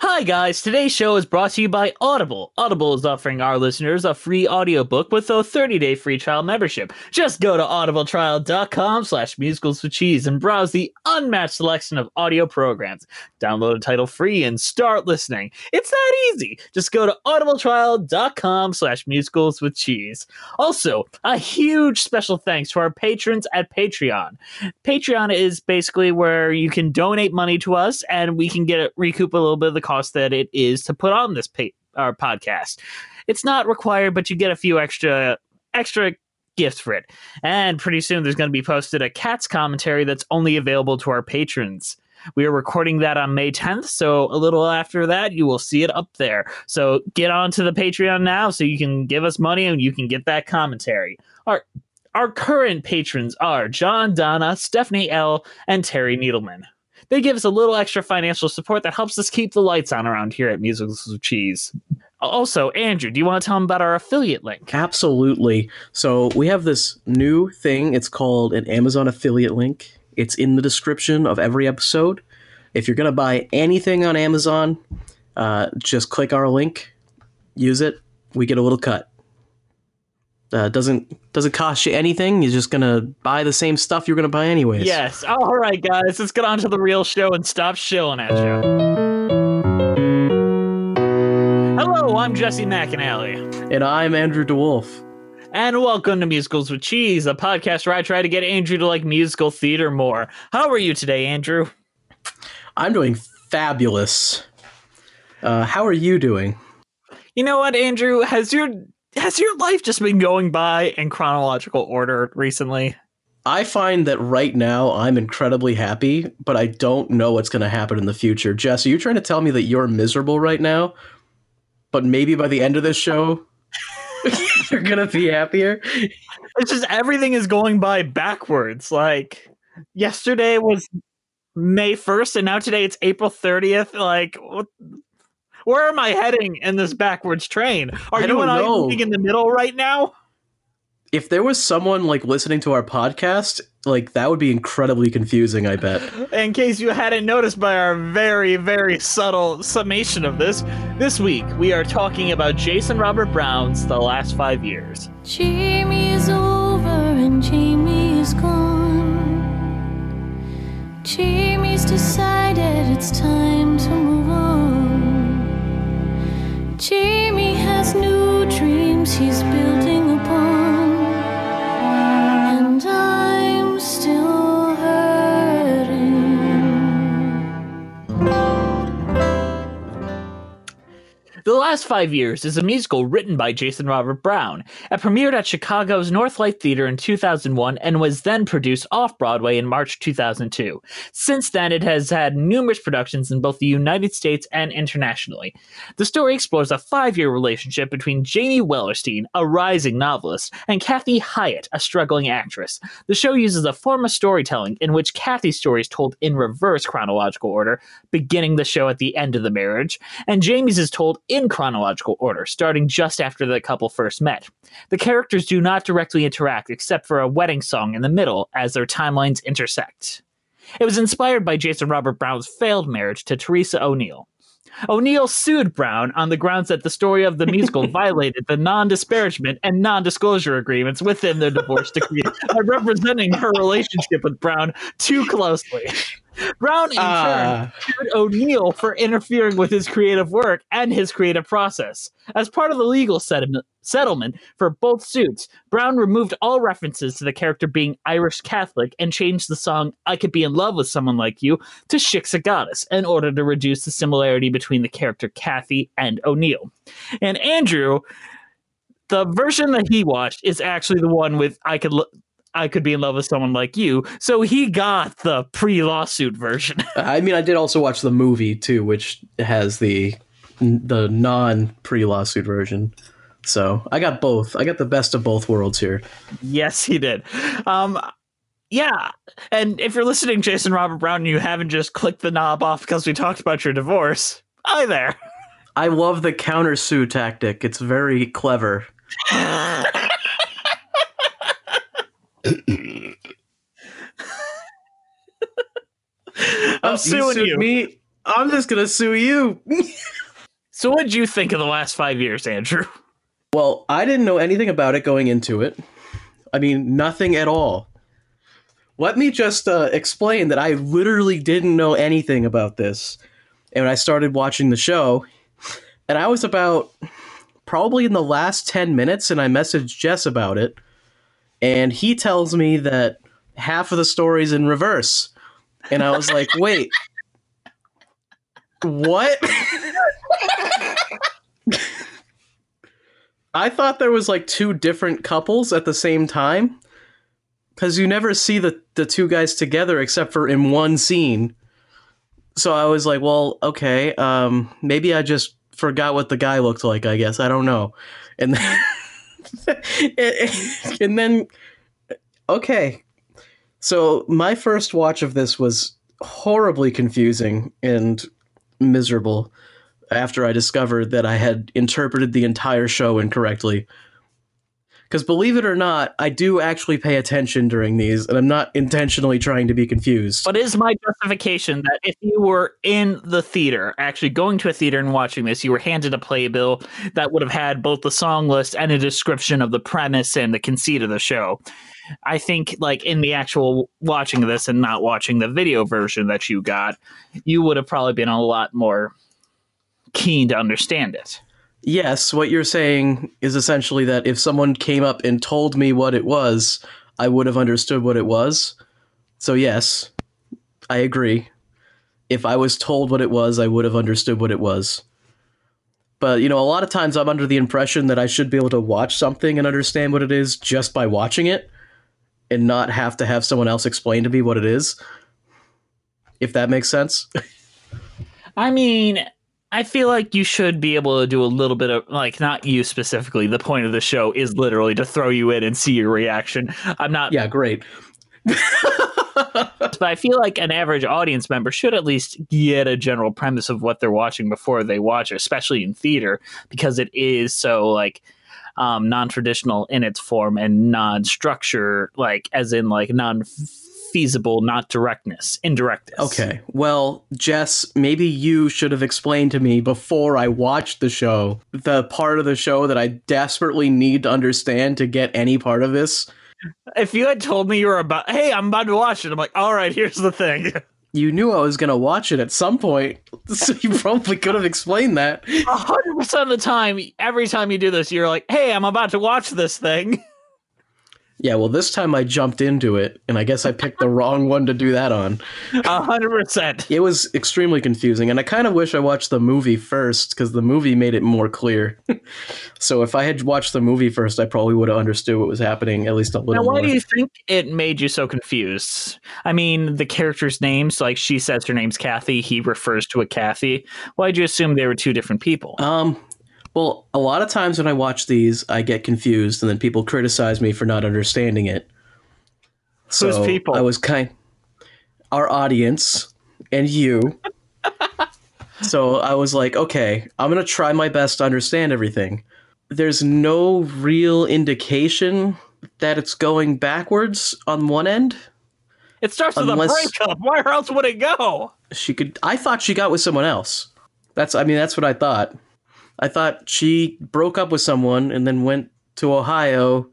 Hi guys, today's show is brought to you by Audible. Audible is offering our listeners a free audiobook with a 30-day free trial membership. Just go to audibletrial.com slash musicals with cheese and browse the unmatched selection of audio programs. Download a title free and start listening. It's that easy. Just go to audibletrial.com slash musicals with cheese. Also, a huge special thanks to our patrons at Patreon. Patreon is basically where you can donate money to us and we can get it, recoup a little bit of the cost that it is to put on this pa- our podcast. It's not required, but you get a few extra extra gifts for it. And pretty soon there's going to be posted a Cats commentary that's only available to our patrons. We are recording that on May 10th, so a little after that, you will see it up there. So get onto the Patreon now so you can give us money and you can get that commentary. Our our current patrons are John Donna, Stephanie L, and Terry Needleman they give us a little extra financial support that helps us keep the lights on around here at Musicals with Cheese. Also, Andrew, do you want to tell them about our affiliate link? Absolutely. So we have this new thing. It's called an Amazon affiliate link. It's in the description of every episode. If you're going to buy anything on Amazon, uh, just click our link, use it. We get a little cut. Uh, doesn't doesn't cost you anything. You're just gonna buy the same stuff you're gonna buy anyways. Yes. All right, guys. Let's get on to the real show and stop shilling at you. Hello, I'm Jesse McAnally. And I'm Andrew DeWolf. And welcome to Musicals with Cheese, a podcast where I try to get Andrew to like musical theater more. How are you today, Andrew? I'm doing fabulous. Uh, how are you doing? You know what, Andrew? Has your has your life just been going by in chronological order recently? I find that right now I'm incredibly happy, but I don't know what's going to happen in the future. Jess, are you trying to tell me that you're miserable right now, but maybe by the end of this show, you're going to be happier? It's just everything is going by backwards. Like yesterday was May 1st, and now today it's April 30th. Like, what? Where am I heading in this backwards train? Are I you and know. I moving in the middle right now? If there was someone like listening to our podcast, like that would be incredibly confusing, I bet. In case you hadn't noticed by our very, very subtle summation of this, this week we are talking about Jason Robert Brown's The Last Five Years. Jamie's over and Jamie's gone. Jamie's decided it's time to move on. Jamie has new dreams. He's building The Last Five Years is a musical written by Jason Robert Brown. It premiered at Chicago's Northlight Theater in 2001 and was then produced off Broadway in March 2002. Since then, it has had numerous productions in both the United States and internationally. The story explores a five year relationship between Jamie Wellerstein, a rising novelist, and Kathy Hyatt, a struggling actress. The show uses a form of storytelling in which Kathy's story is told in reverse chronological order, beginning the show at the end of the marriage, and Jamie's is told in chronological order, starting just after the couple first met. The characters do not directly interact except for a wedding song in the middle as their timelines intersect. It was inspired by Jason Robert Brown's failed marriage to Teresa O'Neill. O'Neill sued Brown on the grounds that the story of the musical violated the non disparagement and non disclosure agreements within their divorce decree by representing her relationship with Brown too closely. Brown, in Ah. turn, sued O'Neill for interfering with his creative work and his creative process. As part of the legal settlement, settlement for both suits, Brown removed all references to the character being Irish Catholic and changed the song I Could Be in Love with Someone Like You to Shiksa Goddess in order to reduce the similarity between the character Kathy and O'Neill. And Andrew, the version that he watched is actually the one with I Could. I could be in love with someone like you. So he got the pre-lawsuit version. I mean, I did also watch the movie too, which has the the non pre lawsuit version. So I got both. I got the best of both worlds here. yes, he did. Um, yeah, and if you're listening, Jason Robert Brown, and you haven't just clicked the knob off because we talked about your divorce. Hi there. I love the countersue tactic. It's very clever. I'm Oh, suing sued you. Me, I'm just gonna sue you. So, what did you think of the last five years, Andrew? well, I didn't know anything about it going into it. I mean, nothing at all. Let me just uh, explain that I literally didn't know anything about this, and I started watching the show, and I was about probably in the last ten minutes, and I messaged Jess about it, and he tells me that half of the story's in reverse, and I was like, wait. What? I thought there was like two different couples at the same time. Cause you never see the, the two guys together except for in one scene. So I was like, well, okay, um, maybe I just forgot what the guy looked like, I guess. I don't know. And then, and then okay. So my first watch of this was horribly confusing and miserable after I discovered that I had interpreted the entire show incorrectly. Because believe it or not, I do actually pay attention during these, and I'm not intentionally trying to be confused. What is my justification that if you were in the theater, actually going to a theater and watching this, you were handed a playbill that would have had both the song list and a description of the premise and the conceit of the show. I think, like, in the actual watching this and not watching the video version that you got, you would have probably been a lot more keen to understand it. Yes, what you're saying is essentially that if someone came up and told me what it was, I would have understood what it was. So, yes, I agree. If I was told what it was, I would have understood what it was. But, you know, a lot of times I'm under the impression that I should be able to watch something and understand what it is just by watching it and not have to have someone else explain to me what it is. If that makes sense. I mean, I feel like you should be able to do a little bit of like not you specifically. The point of the show is literally to throw you in and see your reaction. I'm not yeah, great. but I feel like an average audience member should at least get a general premise of what they're watching before they watch it, especially in theater, because it is so like um, non-traditional in its form and non-structure, like as in like non-feasible, not directness, indirectness. Okay. Well, Jess, maybe you should have explained to me before I watched the show the part of the show that I desperately need to understand to get any part of this. If you had told me you were about, hey, I'm about to watch it, I'm like, all right, here's the thing. You knew I was going to watch it at some point, so you probably could have explained that. A hundred percent of the time, every time you do this, you're like, hey, I'm about to watch this thing. Yeah, well, this time I jumped into it, and I guess I picked the wrong one to do that on. A hundred percent. It was extremely confusing, and I kind of wish I watched the movie first because the movie made it more clear. so if I had watched the movie first, I probably would have understood what was happening at least a little. Now, why more. do you think it made you so confused? I mean, the characters' names, like she says her name's Kathy, he refers to a Kathy. Why'd you assume they were two different people? Um, well, a lot of times when I watch these, I get confused, and then people criticize me for not understanding it. Who's So people? I was kind, our audience, and you. so I was like, okay, I'm gonna try my best to understand everything. There's no real indication that it's going backwards on one end. it starts with unless- a breakup. Where else would it go? she could i thought she got with someone else that's i mean that's what i thought i thought she broke up with someone and then went to ohio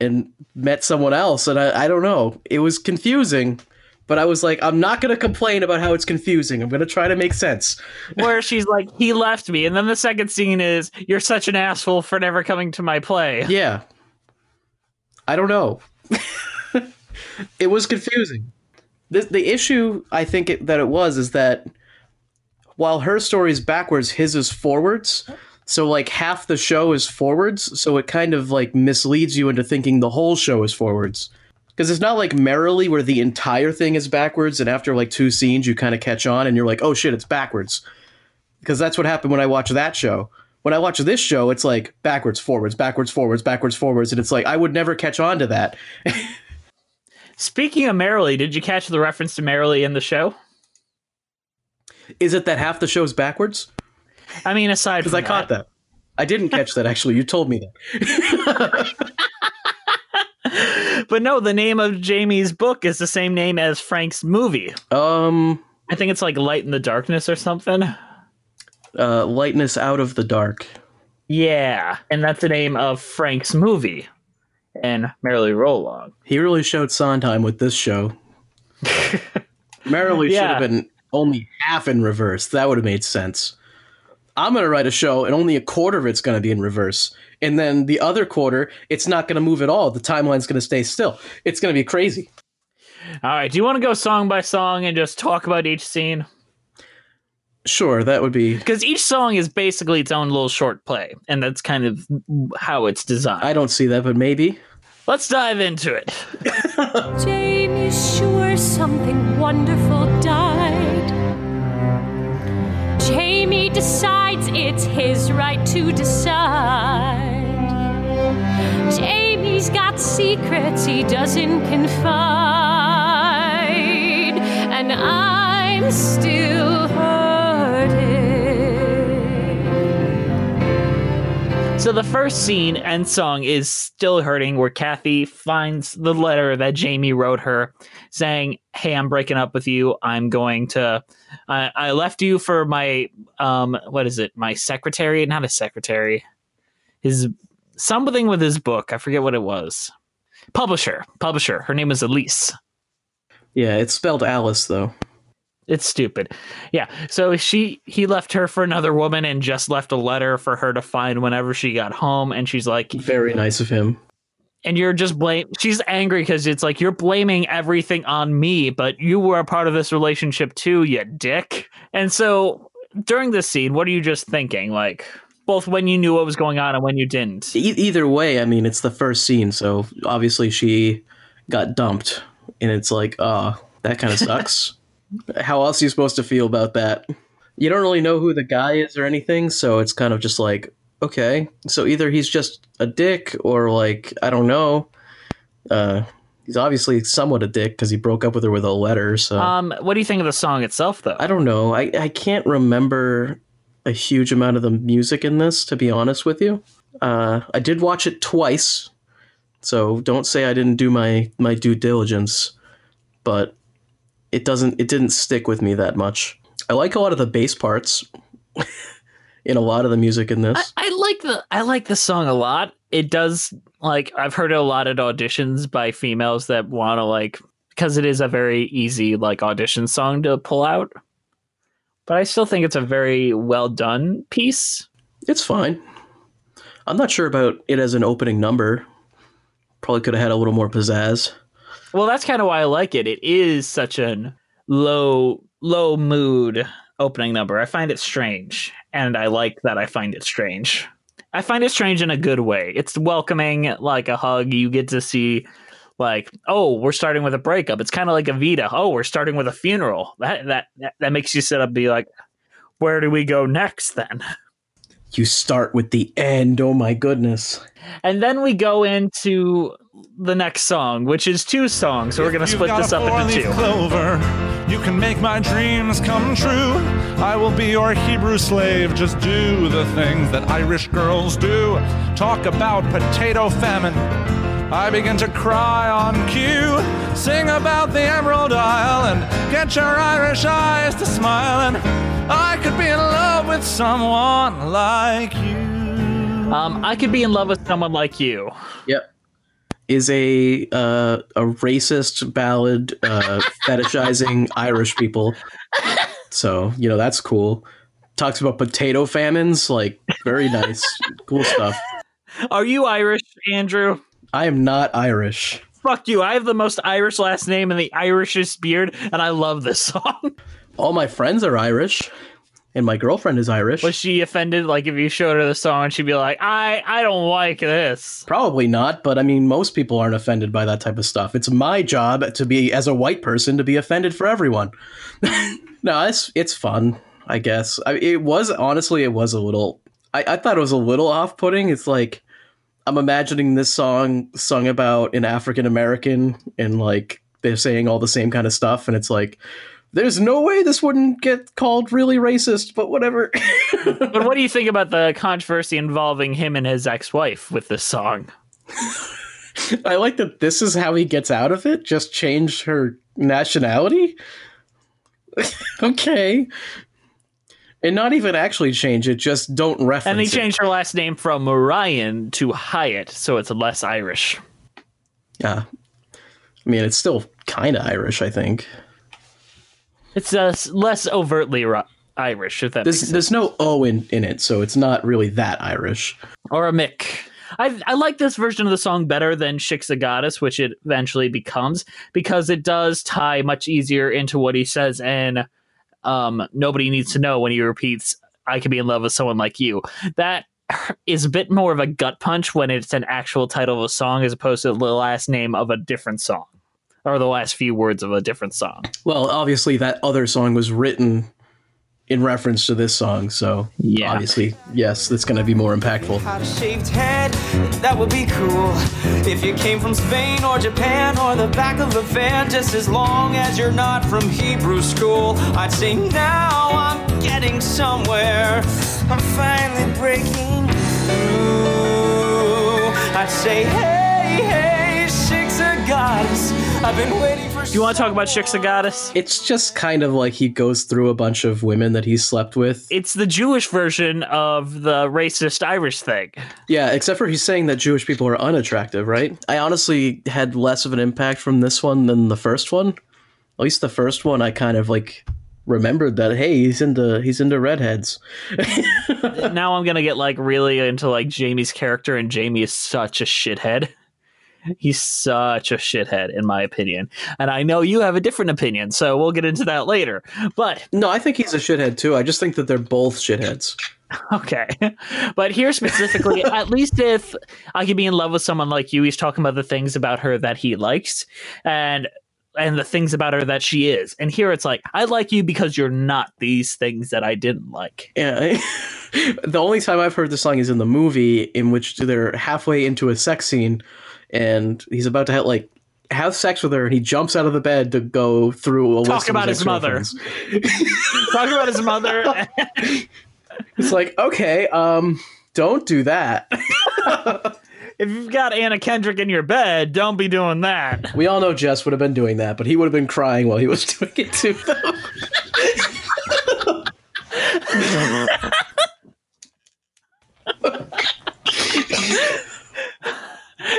and met someone else and i, I don't know. It was confusing but i was like i'm not going to complain about how it's confusing. I'm going to try to make sense. Where she's like, he left me. And then the second scene is, you're such an asshole for never coming to my play. yeah. I don't know. It was confusing. The, the issue i think it, that it was is that while her story is backwards his is forwards. So like half the show is forwards so it kind of like misleads you into thinking the whole show is forwards. Because it's not like merrily where the entire thing is backwards and after like two scenes you kind of catch on and you're like oh shit it's backwards. Because that's what happened when i watched that show. When i watch this show it's like backwards forwards backwards forwards backwards forwards and it's like i would never catch on to that. Speaking of Merrily, did you catch the reference to Merrily in the show? Is it that half the show's backwards I mean, aside because i caught that I didn't catch that actually. You told me that. but no, the name of Jamie's book is the same name as Frank's movie. um, I think it's like Light in the Darkness or something. uh, lightness out of the dark. Yeah, and that's the name of Frank's movie. And Merrily Roll. He really showed Sondheim with this show. Merrily should have been only half in reverse. That would have made sense. I'm going to write a show and only a quarter of it's going to be in reverse. And then the other quarter, it's not going to move at all. The timeline's going to stay still. It's going to be crazy. All right, do you want to go song by song and just talk about each scene? Sure, that would be. Because each song is basically its own little short play, and that's kind of how it's designed. I don't see that, but maybe. Let's dive into it. Jamie's sure something wonderful died. Jamie decides it's his right to decide. Jamie's got secrets he doesn't confide, and I'm still hurting. So the first scene and song is Still Hurting, where Kathy finds the letter that Jamie wrote her saying, Hey, I'm breaking up with you. I'm going to I, I left you for my um what is it? My secretary, not a secretary. His something with his book. I forget what it was. Publisher. Publisher. Her name is Elise. Yeah, it's spelled Alice, though. It's stupid. Yeah. So she he left her for another woman and just left a letter for her to find whenever she got home. And she's like, Very nice of him. and you're just blame. She's angry because it's like you're blaming everything on me, but you were a part of this relationship too, you dick. And so during this scene, what are you just thinking? Like both when you knew what was going on and when you didn't. E- either way, I mean, it's the first scene, so obviously she got dumped, and it's like, oh, that kind of sucks. How else are you supposed to feel about that? You don't really know who the guy is or anything, so it's kind of just like, okay, so either he's just a dick, or like, I don't know. Uh, he's obviously somewhat a dick because he broke up with her with a letter. So Um, what do you think of the song itself, though? I don't know. I, I can't remember a huge amount of the music in this, to be honest with you. Uh, I did watch it twice, so don't say I didn't do my, my due diligence, but it doesn't it didn't stick with me that much. I like a lot of the bass parts in a lot of the music in I, this. I like the I like the song a lot. It does like I've heard a lot at auditions by females that want to like because it is a very easy like audition song to pull out. But I still think it's a very well done piece. It's fine. I'm not sure about it as an opening number. Probably could have had a little more pizzazz. Well, that's kind of why I like it. It is such an low low mood opening number. I find it strange, and I like that I find it strange. I find it strange in a good way. It's welcoming, like a hug. You get to see, like, oh, we're starting with a breakup. It's kind of like Evita. Oh, we're starting with a funeral. That that that, makes you sit up, and be like, where do we go next then? You start with the end. Oh my goodness. And then we go into the next song, which is two songs. So we're gonna split this up into four-leaf two. Clover, you can make my dreams come true. I will be your Hebrew slave. Just do the things that Irish girls do. Talk about potato famine. I begin to cry on cue. Sing about the Emerald Isle and get your Irish eyes to smile. And I could be in love with someone like you. Um, I could be in love with someone like you. Yep. Is a uh, a racist ballad uh, fetishizing Irish people. So you know that's cool. Talks about potato famines, like very nice, cool stuff. Are you Irish, Andrew? I am not Irish. Fuck you. I have the most Irish last name and the Irishest beard, and I love this song. All my friends are Irish, and my girlfriend is Irish. Was she offended? Like, if you showed her the song, she'd be like, I, I don't like this. Probably not, but I mean, most people aren't offended by that type of stuff. It's my job to be, as a white person, to be offended for everyone. no, it's it's fun, I guess. I, it was honestly, it was a little. I, I thought it was a little off-putting. It's like I'm imagining this song sung about an African American, and like they're saying all the same kind of stuff, and it's like, There's no way this wouldn't get called really racist, but whatever. But what do you think about the controversy involving him and his ex-wife with this song? I like that this is how he gets out of it. Just change her nationality. okay. And not even actually change it, just don't reference And he it. changed her last name from Ryan to Hyatt, so it's less Irish. Yeah. I mean, it's still kind of Irish, I think. It's uh, less overtly ri- Irish, if that There's, makes sense. there's no O in, in it, so it's not really that Irish. Or a Mick. I, I like this version of the song better than Shiksa Goddess, which it eventually becomes, because it does tie much easier into what he says, and um, nobody needs to know when he repeats, I could be in love with someone like you. That is a bit more of a gut punch when it's an actual title of a song as opposed to the last name of a different song or the last few words of a different song. Well, obviously, that other song was written in reference to this song, so Yeah. obviously, yes, that's going to be more impactful. Had shaved head, that would be cool. If you came from Spain or Japan or the back of a van, just as long as you're not from Hebrew school, I'd say now I'm getting somewhere. I'm finally breaking through. I'd say, hey, hey, Shiksa goddess. I've been waiting for. Do you want to talk about Shiksa Goddess? It's just kind of like he goes through a bunch of women that he slept with. It's the Jewish version of the racist Irish thing. Yeah, except for he's saying that Jewish people are unattractive, right? I honestly had less of an impact from this one than the first one. At least the first one, I kind of like remembered that hey, he's into he's into redheads. now I'm gonna get like really into like Jamie's character, and Jamie is such a shithead. He's such a shithead, in my opinion. And I know you have a different opinion, so we'll get into that later. But No, I think he's a shithead too. I just think that they're both shitheads. okay. But here specifically, at least if I could be in love with someone like you, he's talking about the things about her that he likes and and the things about her that she is. And here it's like, I like you because you're not these things that I didn't like. Yeah. the only time I've heard the song is in the movie, in which they're halfway into a sex scene, and he's about to have, like have sex with her, and he jumps out of the bed to go through a Talk list of about his mother. ex-girlfriends. About his mother. It's like, okay, um, don't do that. if you've got Anna Kendrick in your bed, don't be doing that. We all know Jess would have been doing that, but he would have been crying while he was doing it too.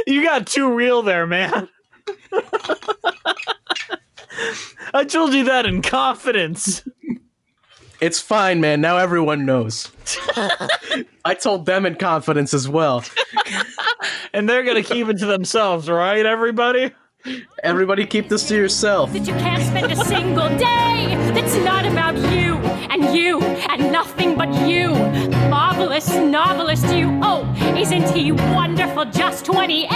You got too real there, man. I told you that in confidence. It's fine, man. Now everyone knows. I told them in confidence as well. And they're going to keep it to themselves, right, everybody? Everybody keep this to yourself. that you can't spend a single day that's not about you and you and nothing but you. Marvelous novelist, you. Oh, isn't he wonderful? Just 28,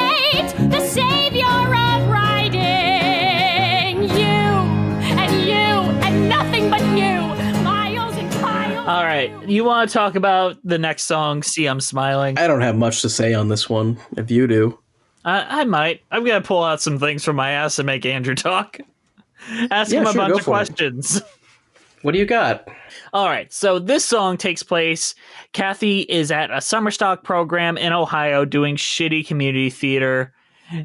the savior of writing. You and you and nothing but you. Miles and miles. All right. You want to talk about the next song, See I'm Smiling? I don't have much to say on this one. If you do, I, I might. I'm going to pull out some things from my ass and make Andrew talk. Ask Yeah, him a sure, bunch of questions. it. what do you got? All right, so this song takes place. Kathy is at a summer stock program in Ohio doing shitty community theater.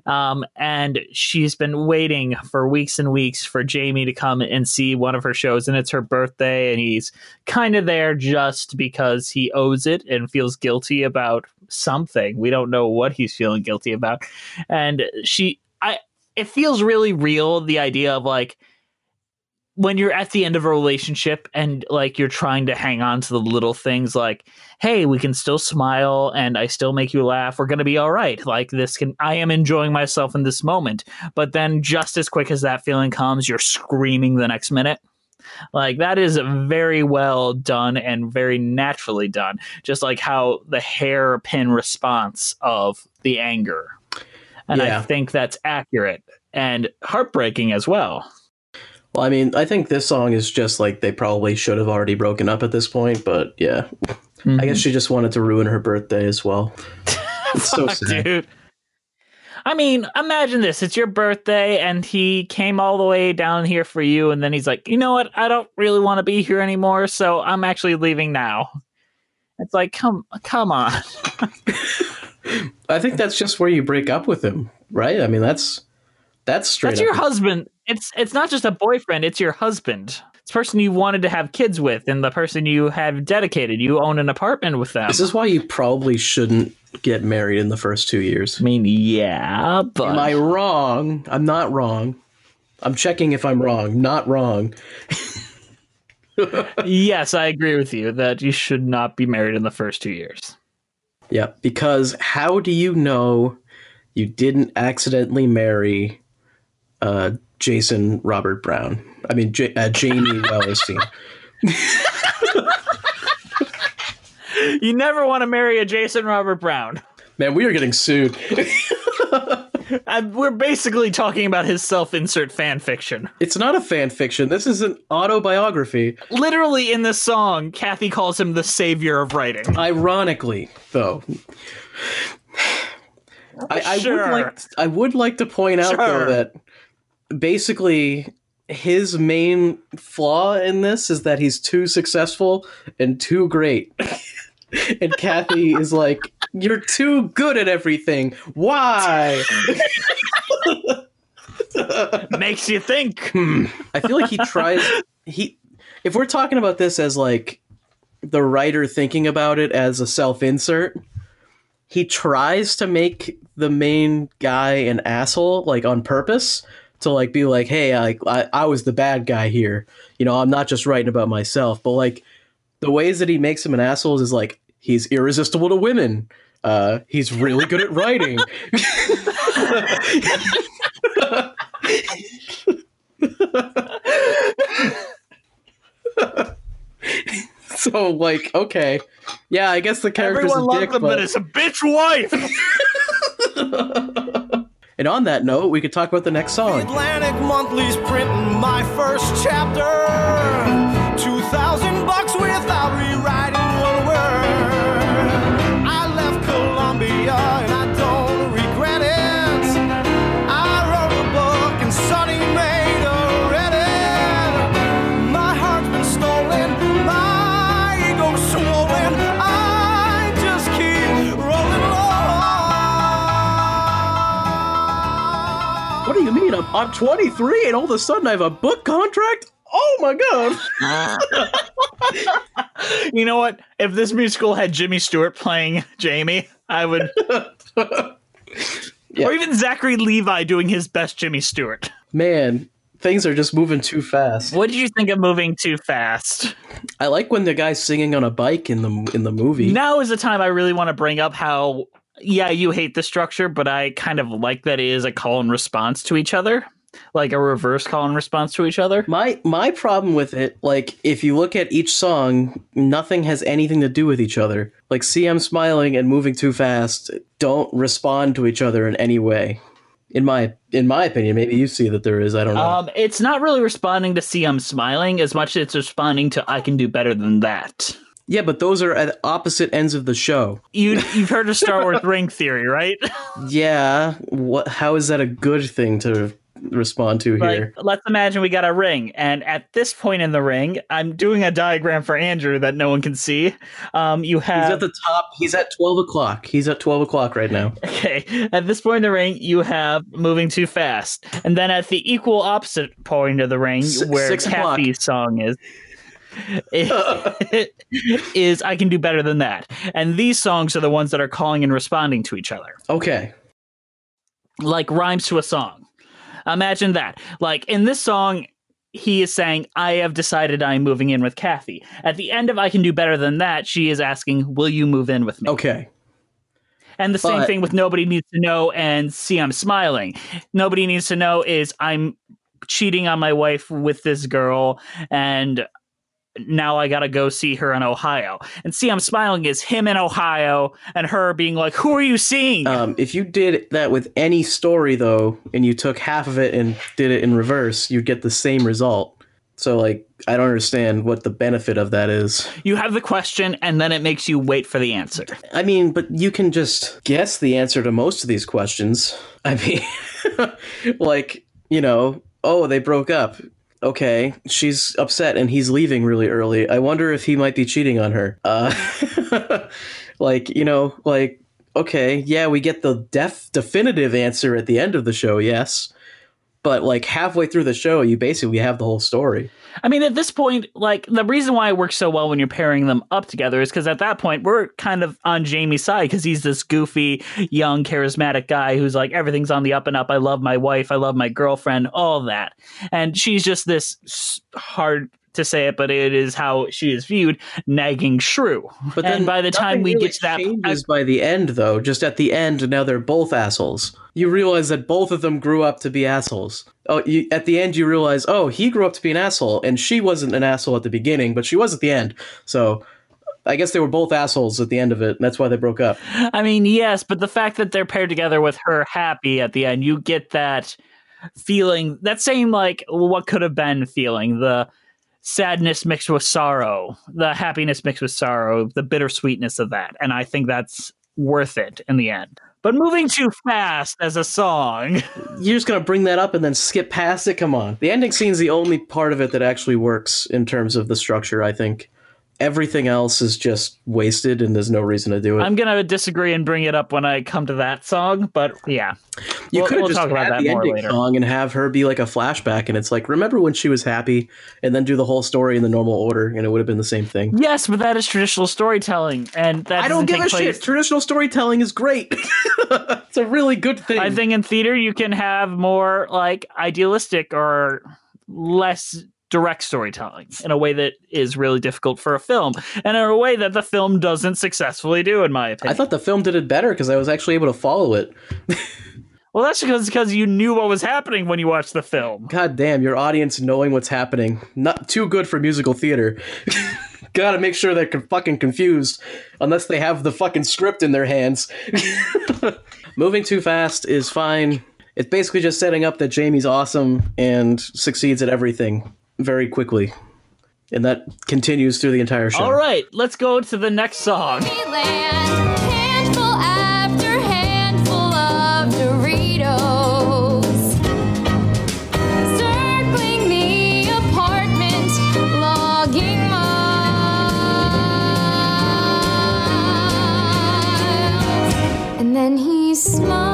Um, and she's been waiting for weeks and weeks for Jamie to come and see one of her shows, and it's her birthday, and he's kind of there just because he owes it and feels guilty about something. We don't know what he's feeling guilty about. And she, I, it feels really real, the idea of like, when you're at the end of a relationship and like you're trying to hang on to the little things like hey we can still smile and i still make you laugh. We're going to be all right. Like this can i am enjoying myself in this moment. But then just as quick as that feeling comes you're screaming the next minute. Like that is very well done and very naturally done. Just like how the hairpin response of the anger. And i think that's accurate and heartbreaking as well Well, I mean, I think this song is just like they probably should have already broken up at this point, but yeah. I guess mm-hmm. she just wanted to ruin her birthday as well. It's so sad. dude. I mean, imagine this. It's your birthday and he came all the way down here for you and then he's like, "You know what? I don't really want to be here anymore, so I'm actually leaving now." It's like, "Come come on." I think that's just where you break up with him, right? I mean, that's that's straight That's up. your husband. It's it's not just a boyfriend, it's your husband. It's the person you wanted to have kids with and the person you have dedicated. You own an apartment with them. This is why you probably shouldn't get married in the first two years. I mean, yeah, but Am I wrong? I'm not wrong. I'm checking if I'm wrong. Not wrong. yes, I agree with you that you should not be married in the first two years. Yeah, because how do you know you didn't accidentally marry uh, Jason Robert Brown? I mean, J- uh, Jamie Wellerstein. You never want to marry a Jason Robert Brown. Man, we are getting sued. I, we're basically talking about his self-insert fan fiction. It's not a fan fiction. This is an autobiography. Literally in this song, Kathy calls him the savior of writing. Ironically, though, I, I Sure. would like I would like to point out though that basically his main flaw in this is that he's too successful and too great. and Kathy is like, "You're too good at everything. Why?" Makes you think. Hmm. I feel like he tries he if we're talking about this as like the writer thinking about it as a self-insert, he tries to make the main guy an asshole like on purpose to like be like, "Hey, I I, I was the bad guy here. You know, I'm not just writing about myself." But like the ways that he makes him an asshole is like he's irresistible to women. Uh, he's really good at writing. so like, okay, yeah, I guess the character's Everyone a loves dick, him, but but it's a bitch wife. and on that note, we could talk about the next song. Atlantic Monthly's printing my first chapter. I'm, I'm 23 and all of a sudden I have a book contract? Oh my god! you know what? If this musical had Jimmy Stewart playing Jamie, I would. Yeah. Or even Zachary Levi doing his best Jimmy Stewart. Man, things are just moving too fast. What did you think of moving too fast? I like when the guy's singing on a bike in the in the movie. Now is the time I really want to bring up how, yeah, you hate the structure, but I kind of like that it is a call and response to each other, like a reverse call and response to each other. My my problem with it, like if you look at each song, nothing has anything to do with each other. Like "See I'm Smiling" and "Moving Too Fast" don't respond to each other in any way. In my in my opinion, maybe you see that there is. I don't know. Um, it's not really responding to "See I'm Smiling" as much as it's responding to "I Can Do Better Than That." Yeah, but those are at opposite ends of the show. You you've heard of Star Wars ring theory, right? Yeah, what? How is that a good thing to respond to like, here? let's imagine we got a ring, and at this point in the ring, I'm doing a diagram for Andrew that no one can see. Um, you He's have at the top. He's at twelve o'clock. He's at twelve o'clock right now. Okay, at this point in the ring, you have moving too fast, and then at the equal opposite point of the ring, S- where o'clock. Kathy's song is, is I can do better than that. And these songs are the ones that are calling and responding to each other, Okay. like rhymes to a song. Imagine that. Like in this song. He is saying, I have decided I'm moving in with Kathy. At the end of I Can Do Better Than That, she is asking, Will you move in with me? Okay. And the same But- thing with Nobody Needs to Know and See I'm Smiling. Nobody Needs to Know is I'm cheating on my wife with this girl and now I gotta go see her in Ohio. And See I'm Smiling is him in Ohio and her being like, Who are you seeing? Um, if you did that with any story though, and you took half of it and did it in reverse, you'd get the same result. So like I don't understand what the benefit of that is. You have the question, and then it makes you wait for the answer. I mean, but you can just guess the answer to most of these questions. I mean, like, you know, oh, they broke up. Okay, she's upset and he's leaving really early. I wonder if he might be cheating on her. Uh, like, you know, like, okay, yeah, we get the def definitive answer at the end of the show, yes. But like halfway through the show, you basically have the whole story. I mean, at this point, like the reason why it works so well when you're pairing them up together is because at that point we're kind of on Jamie's side because he's this goofy, young, charismatic guy who's like everything's on the up and up. I love my wife, I love my girlfriend, all that, and she's just this hard to say it, but it is how she is viewed, nagging shrew. But and then by the time we really get to that, changes by the end, though. Just at the end, now they're both assholes. You realize that both of them grew up to be assholes. Oh, you, at the end, you realize, oh, he grew up to be an asshole, and she wasn't an asshole at the beginning, but she was at the end. So, I guess they were both assholes at the end of it, and that's why they broke up. I mean, yes, but the fact that they're paired together with her happy at the end, you get that feeling, that same like what could have been feeling, the sadness mixed with sorrow, the happiness mixed with sorrow, the bittersweetness of that. And I think that's worth it in the end. But moving too fast as a song. You're just gonna bring that up and then skip past it? Come on. The ending scene's the only part of it that actually works in terms of the structure, I think. Everything else is just wasted and there's no reason to do it. I'm going to disagree and bring it up when I come to that song, but yeah. You We'll- could we'll just talk about that the more ending later. song and have her be like a flashback, and it's like, remember when she was happy, and then do the whole story in the normal order, and it would have been the same thing. Yes, but that is traditional storytelling, and that I don't give a place- shit. Traditional storytelling is great. it's a really good thing. I think in theater you can have more like idealistic or less direct storytelling in a way that is really difficult for a film and in a way that the film doesn't successfully do in my opinion. I thought the film did it better because I was actually able to follow it. well that's because because you knew what was happening when you watched the film. God damn, your audience knowing what's happening. Not too good for musical theater. Gotta make sure they're fucking confused unless they have the fucking script in their hands. Moving too fast is fine. It's basically just setting up that Jamie's awesome and succeeds at everything very quickly. And that continues through the entire show. All right, let's go to the next song. Handful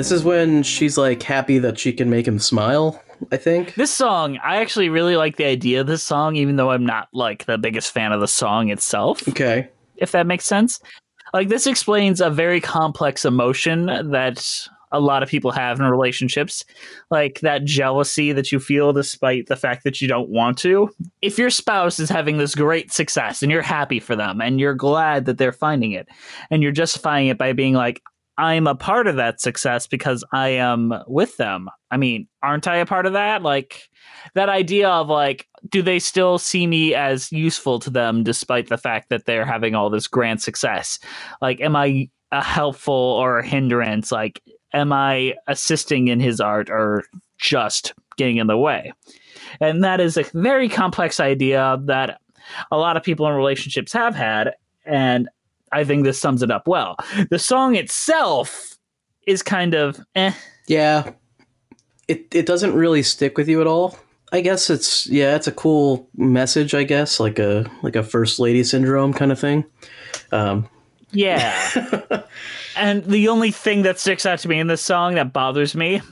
This is when she's like happy that she can make him smile, I think. This song, I actually really like the idea of this song, even though I'm not like the biggest fan of the song itself. Okay. if that makes sense. Like this explains a very complex emotion that a lot of people have in relationships, like that jealousy that you feel despite the fact that you don't want to. If your spouse is having this great success and you're happy for them and you're glad that they're finding it, and you're justifying it by being like, I'm a part of that success because I am with them. I mean, aren't I a part of that? Like that idea of like, do they still see me as useful to them despite the fact that they're having all this grand success? Like, am I a helpful or a hindrance? Like, am I assisting in his art or just getting in the way? And that is a very complex idea that a lot of people in relationships have had. And I think this sums it up well. The song itself is kind of eh. Yeah. It it doesn't really stick with you at all. I guess it's yeah, it's a cool message, I guess, like a like a first lady syndrome kind of thing. Um Yeah. and the only thing that sticks out to me in this song that bothers me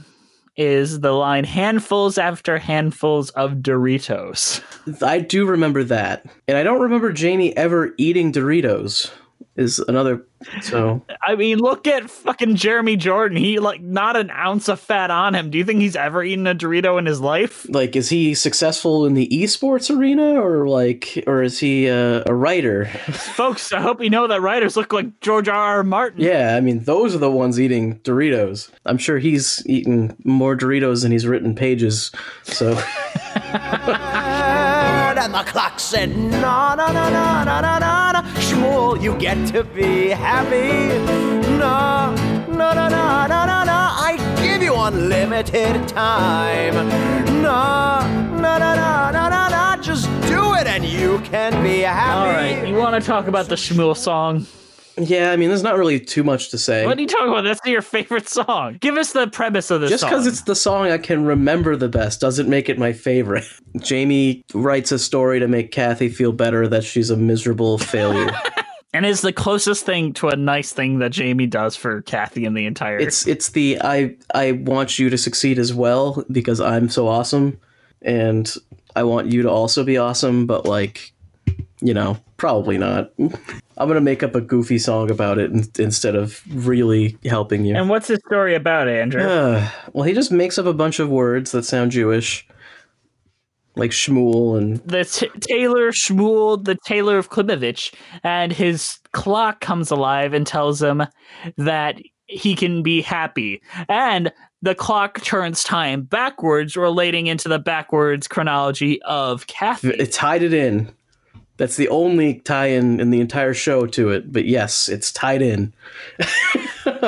is the line handfuls after handfuls of Doritos. I do remember that. And I don't remember Jamie ever eating Doritos. Is another so I mean, look at fucking Jeremy Jordan. He like not an ounce of fat on him. Do you think he's ever eaten a Dorito in his life? like is he successful in the esports arena or like or is he uh, a writer? Folks, I hope you know that writers look like George R. R. Martin. Yeah, I mean those are the ones eating Doritos. I'm sure he's eaten more Doritos than he's written pages. So And the clock said, na na na na na na Shmuel, you get to be happy. No, no, no, no, no, no, no. I give you unlimited time. No, no, no, no, no, no, no. Just do it and you can be happy. All right, you want to talk about the Shmuel song? Yeah, I mean, there's not really too much to say. What are you talking about? That's your favorite song. Give us the premise of this Just because it's the song I can remember the best doesn't make it my favorite. Jamie writes a story to make Kathy feel better that she's a miserable failure. and is the closest thing to a nice thing that Jamie does for Kathy in the entire. it's it's the I I want you to succeed as well because I'm so awesome, and I want you to also be awesome. But like, you know, probably not. I'm gonna make up a goofy song about it in, instead of really helping you. and what's the story about, Andrew? Uh, well, he just makes up a bunch of words that sound Jewish, like Shmuel and the t- tailor Shmuel, the tailor of Klimovich, and his clock comes alive and tells him that he can be happy. And the clock turns time backwards, relating into the backwards chronology of Kathy. it tied it in. That's the only tie-in in the entire show to it. But yes, it's tied in.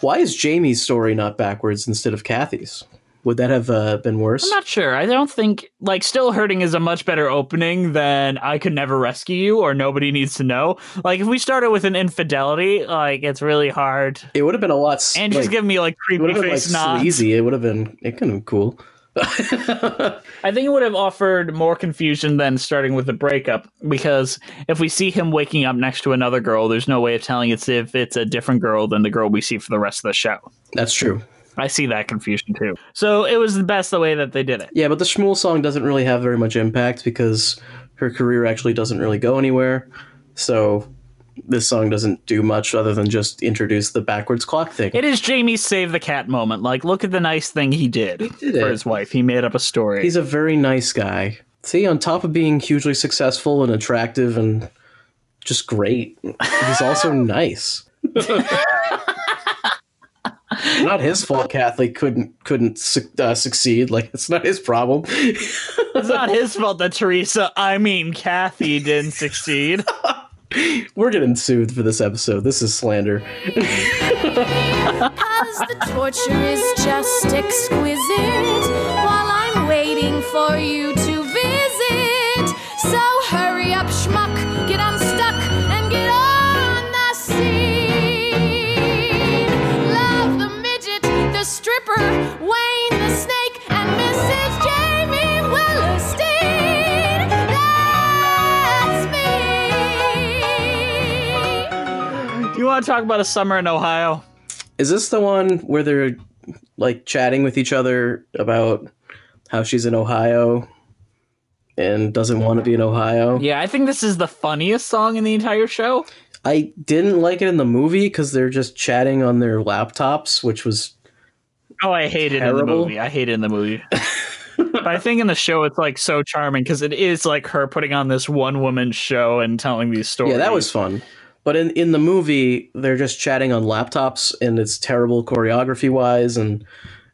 Why is Jamie's story not backwards instead of Kathy's? Would that have uh, been worse? I'm not sure. I don't think like Still Hurting is a much better opening than I Could Never Rescue You or Nobody Needs to Know. Like if we started with an infidelity, like it's really hard. It would have been a lot. And just give me like creepy been like face nods. sleazy. It would have been. It could have been cool. I think it would have offered more confusion than starting with the breakup because if we see him waking up next to another girl, there's no way of telling it's if it's a different girl than the girl we see for the rest of the show. That's true. I see that confusion too. So it was the best the way that they did it. Yeah, but the Shmuel song doesn't really have very much impact because her career actually doesn't really go anywhere. So this song doesn't do much other than just introduce the backwards clock thing. It is Jamie's save the cat moment. Like, look at the nice thing he did, did for it. his wife. He made up a story. He's a very nice guy. See, on top of being hugely successful and attractive and just great, he's also nice. not his fault. Kathy couldn't couldn't su- uh, succeed. Like it's not his problem. it's not his fault that Teresa, I mean Kathy, didn't succeed. We're getting sued for this episode. This is slander. Cause the torture is just exquisite while I'm waiting for you to visit. So hurry up, schmuck, want to talk about a summer in Ohio? Is this the one where they're like chatting with each other about how she's in Ohio and doesn't want to be in Ohio? Yeah, I think this is the funniest song in the entire show. I didn't like it in the movie because they're just chatting on their laptops, which was Oh, I hate it in the movie. I hate it in the movie. but I think in the show it's like so charming because it is like her putting on this one woman show and telling these stories. yeah, that was fun. But in in the movie, they're just chatting on laptops, and it's terrible choreography wise, and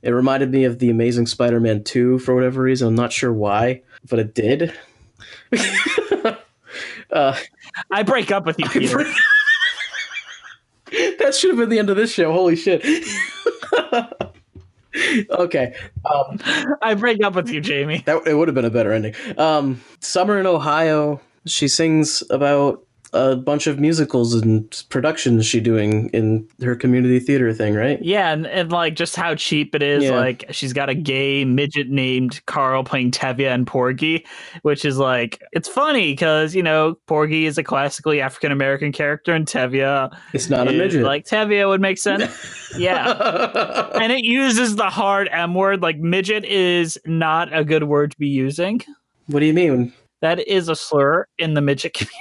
it reminded me of the Amazing Spider-Man two for whatever reason. I'm not sure why, but it did. uh, I break up with you, Peter. that should have been the end of this show. Holy shit. okay. Um, I break up with you, Jamie. that it would have been a better ending. Um, Summer in Ohio. She sings about a bunch of musicals and productions she doing in her community theater thing, right? Yeah, and, and like just how cheap it is. Yeah. Like she's got a gay midget named Carl playing Tevye and Porgy, which is like it's funny because you know Porgy is a classically African American character, and Tevye It's not a midget. Like Tevye would make sense. yeah, and it uses the hard M word. Like midget is not a good word to be using. what do you mean? That is a slur in the midget community,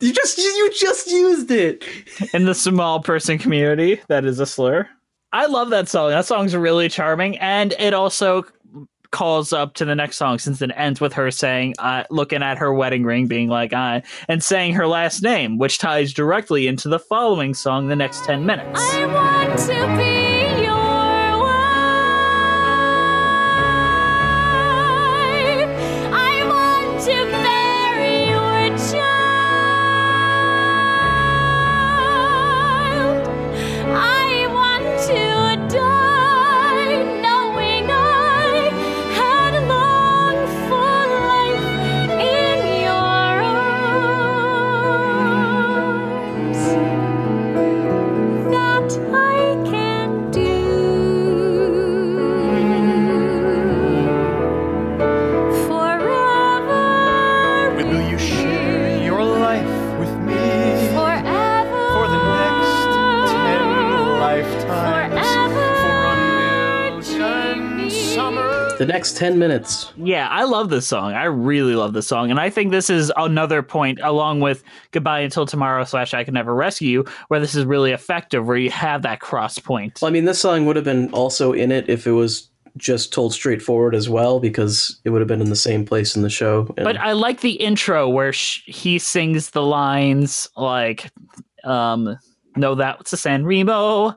You just you just used it. in the small person community. That is a slur. I love that song. That song's really charming, and it also calls up to the next song since it ends with her saying, uh, looking at her wedding ring, being like, "I," and saying her last name, which ties directly into the following song, the next ten minutes. Next 10 minutes. Yeah, I love this song. I really love this song. And I think this is another point, along with Goodbye Until Tomorrow slash I Can Never Rescue where this is really effective, where you have that cross point. Well, I mean, this song would have been also in it if it was just told straightforward as well, because it would have been in the same place in the show. And But I like the intro where sh- he sings the lines like, um, "No, that's a San Remo."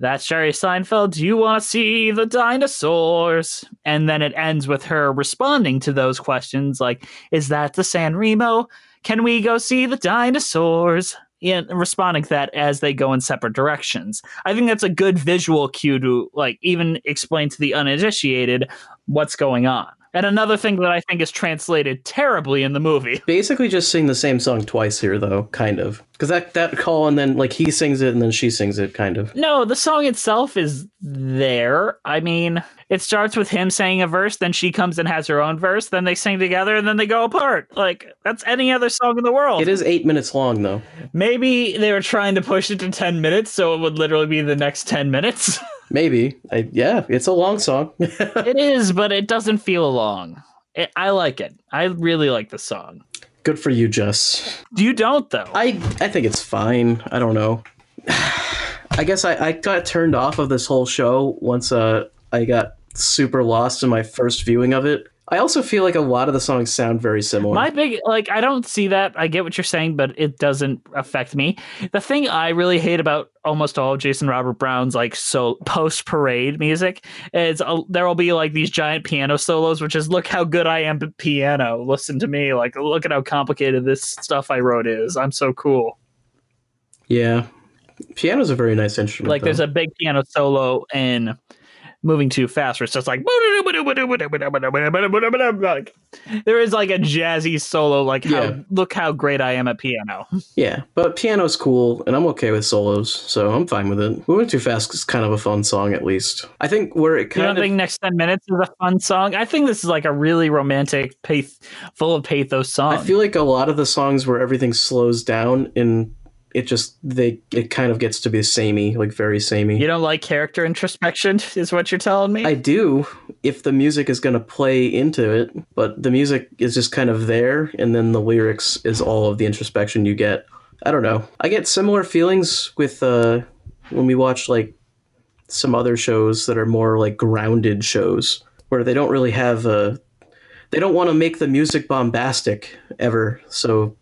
That's Jerry Seinfeld. Do you want to see the dinosaurs? And then it ends with her responding to those questions like, Is that the San Remo? Can we go see the dinosaurs? And responding to that as they go in separate directions. I think that's a good visual cue to like even explain to the uninitiated what's going on. And another thing that I think is translated terribly in the movie. basically just sing the same song twice here, though, kind of. Because that, that call, and then, like, he sings it, and then she sings it, kind of. No, the song itself is there. I mean, it starts with him saying a verse, then she comes and has her own verse, then they sing together, and then they go apart. Like, that's any other song in the world. It is eight minutes long, though. Maybe they were trying to push it to 10 minutes, so it would literally be the next 10 minutes. Maybe. I, yeah, it's a long song. it is, but it doesn't feel long. It, I like it. I really like the song. Good for you, Jess. You don't, though. I, I think it's fine. I don't know. I guess I, I got turned off of this whole show once uh, I got super lost in my first viewing of it. I also feel like a lot of the songs sound very similar. My big like I don't see that. I get what you're saying, but it doesn't affect me. The thing I really hate about almost all of Jason Robert Brown's like so post parade music is uh, there will be like these giant piano solos, which is look how good I am at piano. Listen to me, like look at how complicated this stuff I wrote is. I'm so cool. yeah. Piano's a very nice instrument. Like there's a big piano solo in moving too fast where it's just like there is like a jazzy solo like how Yeah. look how great I am at piano. Yeah, but piano's cool, and I'm okay with solos, so I'm fine with it. Moving Too Fast is kind of a fun song, at least. I think where it You kind don't of think next ten minutes is a fun song? I think this is like a really romantic, path- full of pathos song. I feel like a lot of the songs where everything slows down and it just they it kind of gets to be samey, like very samey. you don't like character introspection, is what you're telling me? I do if the music is going to play into it, but the music is just kind of there, and then the lyrics is all of the introspection you get. I don't know. I get similar feelings with uh, when we watch like some other shows that are more like grounded shows where they don't really have a. They don't want to make the music bombastic ever, so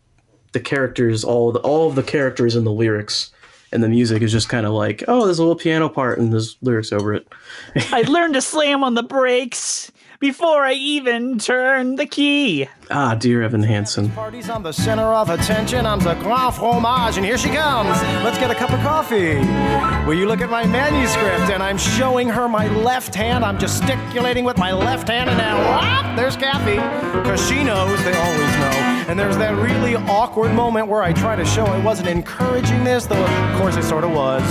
the characters, all the, all of the characters in the lyrics and the music is just kind of like, oh, there's a little piano part and there's lyrics over it. I learned to slam on the brakes before I even turn the key. Ah, dear Evan Hansen. Party's on the center of attention. I'm the grand fromage, and here she comes. Let's get a cup of coffee. Will you look at my manuscript? And I'm showing her my left hand. I'm gesticulating with my left hand, and now, whop, there's Kathy. Because she knows, they always know. And there's that really awkward moment where I try to show I wasn't encouraging this, though of course I sort of was.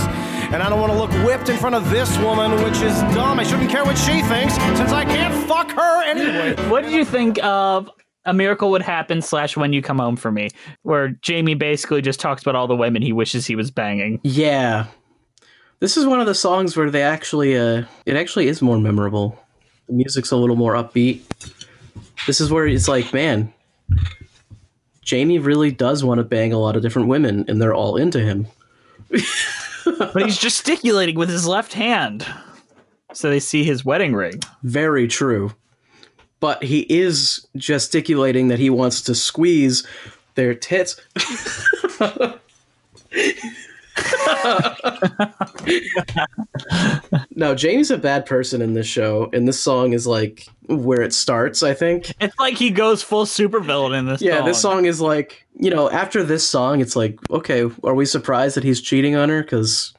And I don't want to look whipped in front of this woman, which is dumb. I shouldn't care what she thinks, since I can't fuck her anyway. What did you think of A Miracle Would Happen slash When You Come Home for Me, where Jamie basically just talks about all the women he wishes he was banging? Yeah. This is one of the songs where they actually uh it actually is more memorable. The music's a little more upbeat. This is where it's like, man, Jamie really does want to bang a lot of different women and they're all into him. But he's gesticulating with his left hand. So they see his wedding ring. Very true. But he is gesticulating that he wants to squeeze their tits. no, Jamie's a bad person in this show, and this song is like where it starts, I think. It's like he goes full supervillain in this song. Yeah, song. this song is like, you know, after this song, it's like, okay, are we surprised that he's cheating on her? Because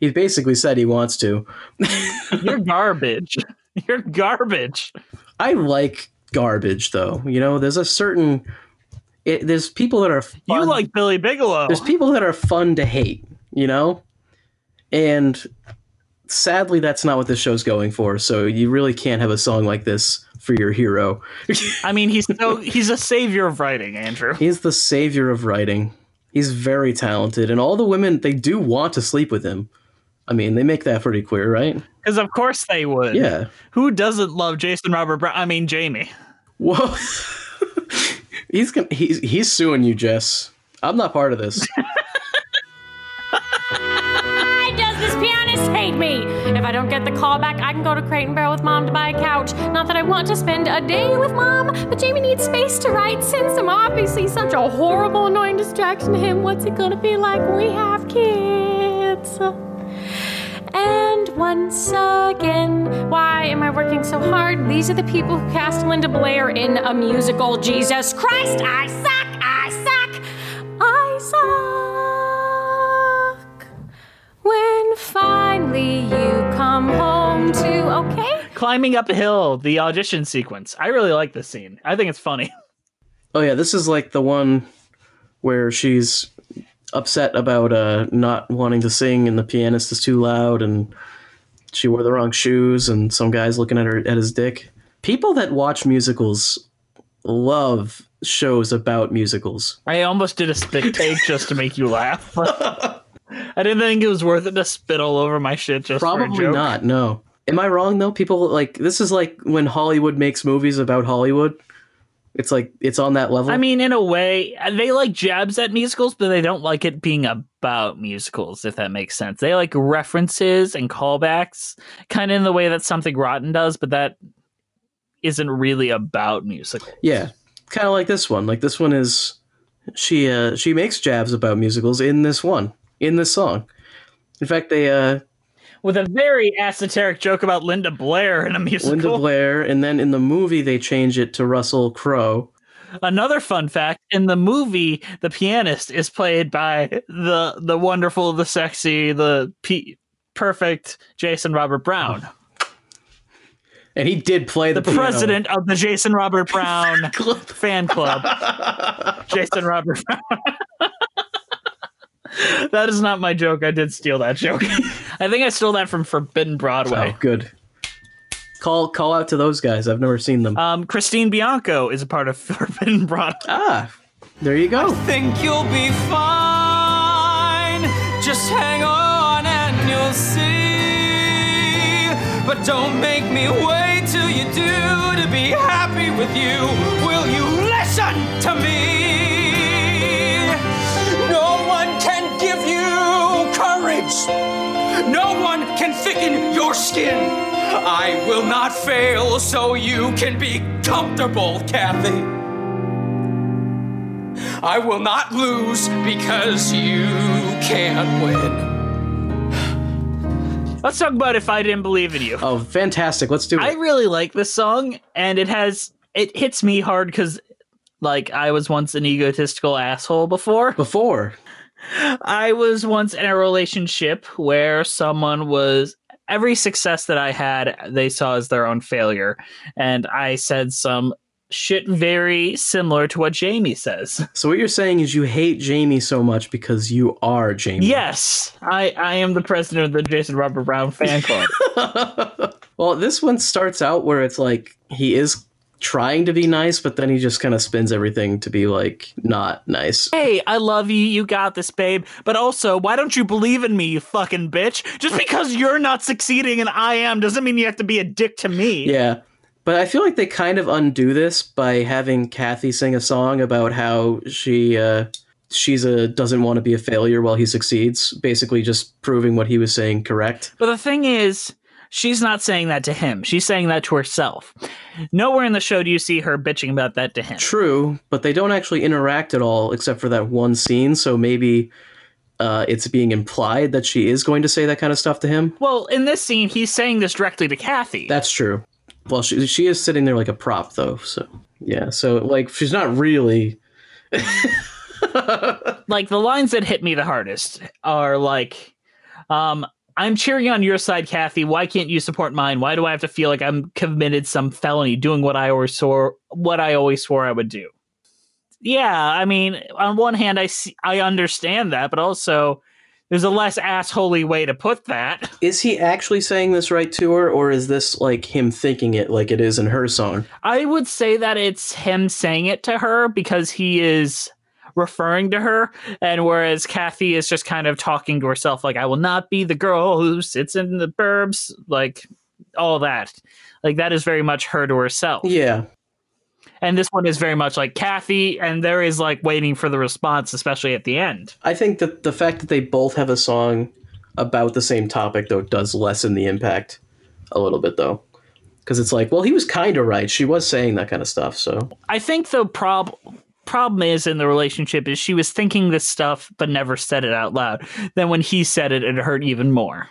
he basically said he wants to. You're garbage. You're garbage. I like garbage, though. You know, there's a certain. It, there's people that are. Fun, You like Billy Bigelow. There's people that are fun to hate, you know? And sadly, that's not what this show's going for. So you really can't have a song like this for your hero. I mean, he's so he's a savior of writing, Andrew. He's the savior of writing. He's very talented, and all the women they do want to sleep with him. I mean, they make that pretty clear, right? Because of course they would. Yeah. Who doesn't love Jason Robert Brown? I mean Jamie. Whoa. he's gonna, he's he's suing you, Jess. I'm not part of this. Why does this pianist hate me? If I don't get the call back, I can go to Crate and Barrel with mom to buy a couch. Not that I want to spend a day with mom, but Jamie needs space to write. Since I'm obviously such a horrible, annoying distraction to him, what's it gonna be like when we have kids? And once again, why am I working so hard? These are the people who cast Linda Blair in a musical. Jesus Christ, I suck, I suck, I suck. When finally you come home to, okay? Climbing up a hill, the audition sequence. I really like this scene. I think it's funny. Oh yeah, this is like the one where she's upset about uh, not wanting to sing, and the pianist is too loud, and she wore the wrong shoes, and some guy's looking at her at his dick. People that watch musicals love shows about musicals. I almost did a spit take just to make you laugh. I didn't think it was worth it to spit all over my shit just Probably not. No. Am I wrong though? People like this is like when Hollywood makes movies about Hollywood. It's like it's on that level. I mean, in a way, they like jabs at musicals, but they don't like it being about musicals, if that makes sense. They like references and callbacks, kind of in the way that Something Rotten does, but that isn't really about musicals. Yeah, kind of like this one. Like this one is she uh she makes jabs about musicals in this one in this song. In fact, they uh With a very esoteric joke about Linda Blair in a musical. Linda Blair, and then in the movie they change it to Russell Crowe. Another fun fact: in the movie, the pianist is played by the the wonderful, the sexy, the p- perfect Jason Robert Brown, And he did play the, the president of the Jason Robert Brown fan club. Jason Robert Brown. that is not my joke. I did steal that joke. I think I stole that from Forbidden Broadway. Oh, good. Call call out to those guys. I've never seen them. Um, Christina Bianco is a part of Forbidden Broadway. Ah, there you go. Think you'll be fine. Just hang on and you'll see. But don't make me wait till you do to be happy with you. Will you listen to me? Courage. No one can thicken your skin. I will not fail so you can be comfortable, Kathy. I will not lose because you can't win. Let's talk about if I didn't believe in you. Oh, fantastic. Let's do it. I really like this song, and it has it hits me hard because, like, I was once an egotistical asshole before. Before I was once in a relationship where someone was every success that I had, they saw as their own failure, and I said some shit very similar to what Jamie says. So what you're saying is you hate Jamie so much because you are Jamie. Yes, I I am the president of the Jason Robert Brown fan club. Well, this one starts out where it's like he is trying to be nice, but then he just kind of spins everything to be like not nice. hey, I love you, you got this, babe. But also, why don't you believe in me, you fucking bitch? Just because you're not succeeding and I am doesn't mean you have to be a dick to me. Yeah. But I feel like they kind of undo this by having Kathy sing a song about how she uh she's a doesn't want to be a failure while he succeeds, basically just proving what he was saying correct. But the thing is, she's not saying that to him. She's saying that to herself. Nowhere in the show do you see her bitching about that to him. True, but they don't actually interact at all except for that one scene, so maybe uh, it's being implied that she is going to say that kind of stuff to him. Well, in this scene, he's saying this directly to Kathy. That's true. Well, she she is sitting there like a prop though, so yeah. So like she's not really. like the lines that hit me the hardest are like, um, I'm cheering on your side, Kathy. Why can't you support mine? Why do I have to feel like I'm committed some felony doing what I always swore what I always swore I would do? Yeah, I mean, on one hand, I see, I understand that, but also there's a less assholey way to put that. Is he actually saying this right to her, or is this like him thinking it like it is in her song? I would say that it's him saying it to her because he is referring to her, and whereas Kathy is just kind of talking to herself, like, I will not be the girl who sits in the burbs, like all that. Like, that is very much her to herself. Yeah. And this one is very much like Kathy, and there is like waiting for the response, especially at the end. I think that the fact that they both have a song about the same topic though does lessen the impact a little bit though. Cuz it's like, well, he was kind of right. She was saying that kind of stuff, so. I think the prob- problem is in the relationship is she was thinking this stuff but never said it out loud. Then when he said it, it hurt even more.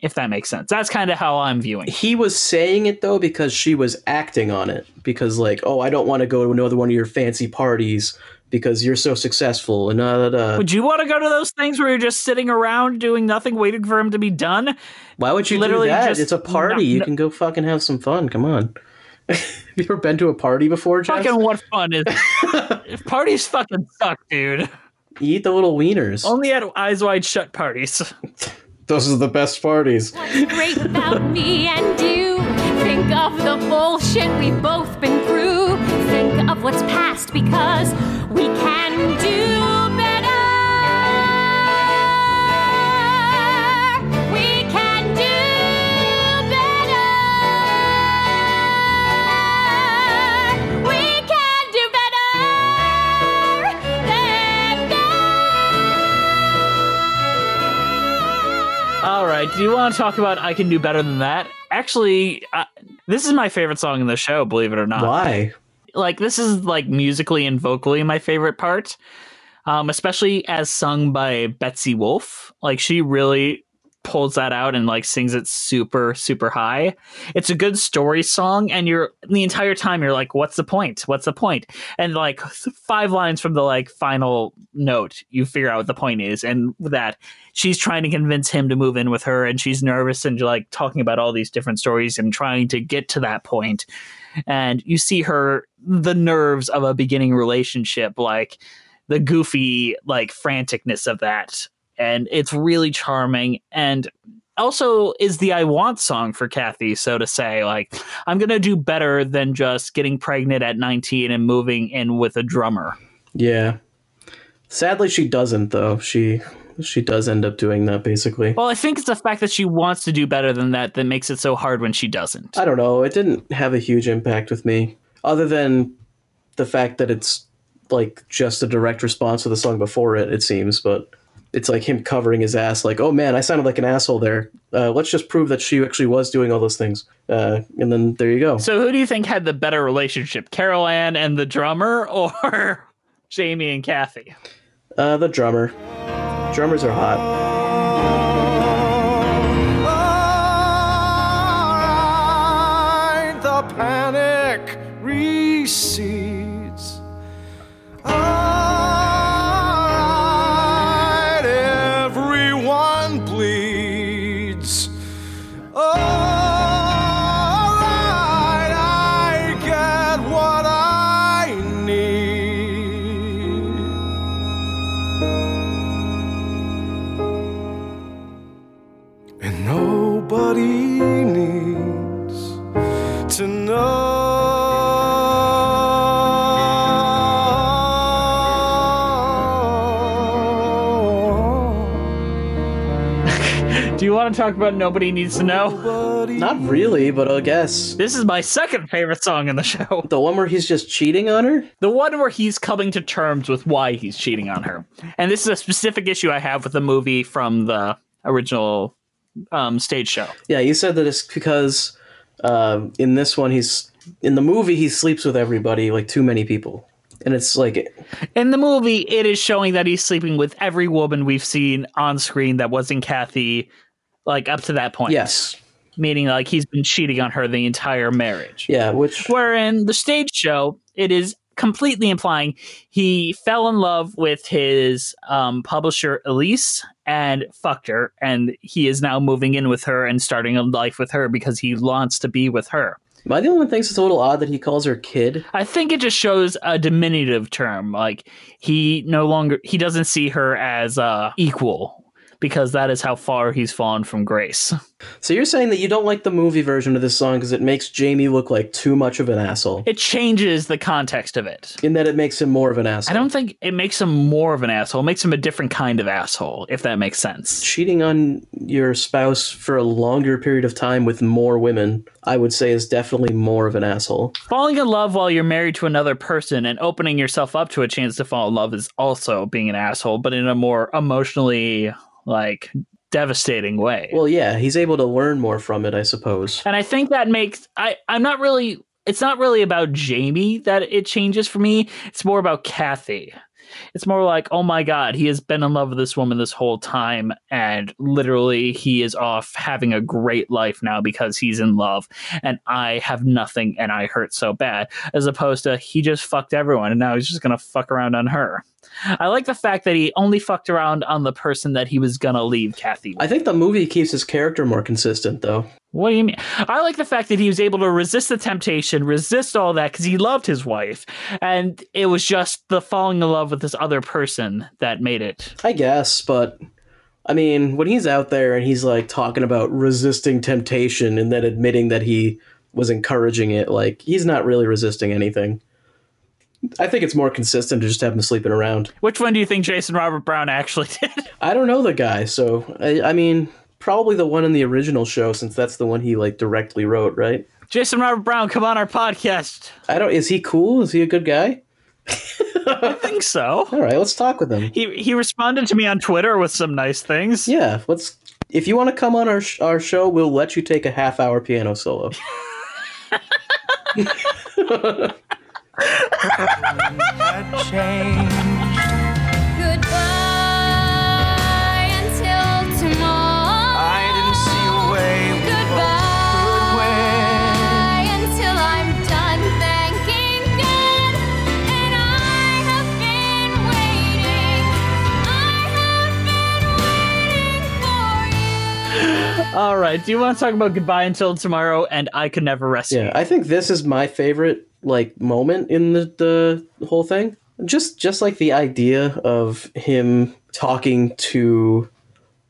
If that makes sense. That's kind of how I'm viewing. it. He was saying it though because she was acting on it because like, "Oh, I don't want to go to another one of your fancy parties because you're so successful." And da, da, da. Would you want to go to those things where you're just sitting around doing nothing, waiting for him to be done? Why would you Literally do that? just It's a party. not- you can go fucking have some fun. Come on. have you ever been to a party before, Jeff? Fucking what fun is parties fucking suck, dude. You eat the little wieners. Only at eyes wide shut parties. Those are the best parties. What's great about me and you? Think of the bullshit we've both been through. Think of what's past because we can do All right. Do you want to talk about I Can Do Better Than That? Actually, uh, this is my favorite song in the show, believe it or not. Why? Like, this is like musically and vocally my favorite part, um, especially as sung by Betsy Wolfe. Like, she really pulls that out and like sings it super super high. It's a good story song and you're the entire time you're like what's the point? What's the point? and like five lines from the like final note you figure out what the point is and that she's trying to convince him to move in with her and she's nervous and like talking about all these different stories and trying to get to that point. And you see her the nerves of a beginning relationship like the goofy like franticness of that and it's really charming and also is the I want song for Kathy, so to say. Like, I'm gonna do better than just getting pregnant at 19 and moving in with a drummer. Yeah. Sadly, she doesn't though. She she does end up doing that basically. Well, I think it's the fact that she wants to do better than that that makes it so hard when she doesn't. I don't know. It didn't have a huge impact with me, other than the fact that it's like just a direct response to the song before it. It seems, but it's like him covering his ass, like, "Oh man, I sounded like an asshole there." Uh, let's just prove that she actually was doing all those things, uh, and then there you go. So, who do you think had the better relationship, Carol Ann and the drummer, or Jamie and Kathy? Uh, the drummer. Drummers are hot. Alright, the panic recedes. Alright, talk about Nobody Needs to Know? Not really, but I guess This is my second favorite song in the show. the one where he's just cheating on her. The one where he's coming to terms with why he's cheating on her. And this is a specific issue I have with the movie from the original um, stage show. Yeah, you said that it's because uh, in this one he's in the movie he sleeps with everybody, like too many people, and it's like In the movie, it is showing that he's sleeping with every woman we've seen on screen that wasn't Kathy, like up to that point. yes, Meaning, like, he's been cheating on her the entire marriage. yeah, which Where in the stage show, it is completely implying he fell in love with his um, publisher Elise and fucked her, and he is now moving in with her and starting a life with her because he wants to be with her. am I the only one who thinks it's a little odd that he calls her kid? I think it just shows a diminutive term. Like he no longer he doesn't see her as uh, equal because that is how far he's fallen from grace. So you're saying that you don't like the movie version of this song because it makes Jamie look like too much of an asshole? It changes the context of it. In that it makes him more of an asshole. I don't think it makes him more of an asshole. It makes him a different kind of asshole, if that makes sense. Cheating on your spouse for a longer period of time with more women, I would say, is definitely more of an asshole. Falling in love while you're married to another person and opening yourself up to a chance to fall in love is also being an asshole, but in a more emotionally like devastating way. Well, yeah, he's able to learn more from it, I suppose. And I think that makes I I'm not really it's not really about Jamie that it changes for me. It's more about Kathy. It's more like, oh my god, he has been in love with this woman this whole time, and literally he is off having a great life now because he's in love, and I have nothing and I hurt so bad. As opposed to he just fucked everyone and now he's just gonna fuck around on her. I like the fact that he only fucked around on the person that he was gonna leave Kathy. I think the movie keeps his character more consistent, though. What do you mean? I like the fact that he was able to resist the temptation, resist all that because he loved his wife, and it was just the falling in love with this other person that made it. I guess, but I mean, when he's out there and he's like talking about resisting temptation and then admitting that he was encouraging it, like he's not really resisting anything. I think it's more consistent to just have him sleeping around. Which one do you think Jason Robert Brown actually did? I don't know the guy, so I, I mean, probably the one in the original show since that's the one he like directly wrote, right? Jason Robert Brown, come on our podcast. I don't. Is he cool? Is he a good guy? I think so. All right, let's talk with him. He he responded to me on Twitter with some nice things. Yeah, let's. If you want to come on our sh- our show, we'll let you take a half hour piano solo. Goodbye Do you want to talk about goodbye until tomorrow and I could never rest? Yeah, I think this is my favorite like moment in the the whole thing. Just just like the idea of him talking to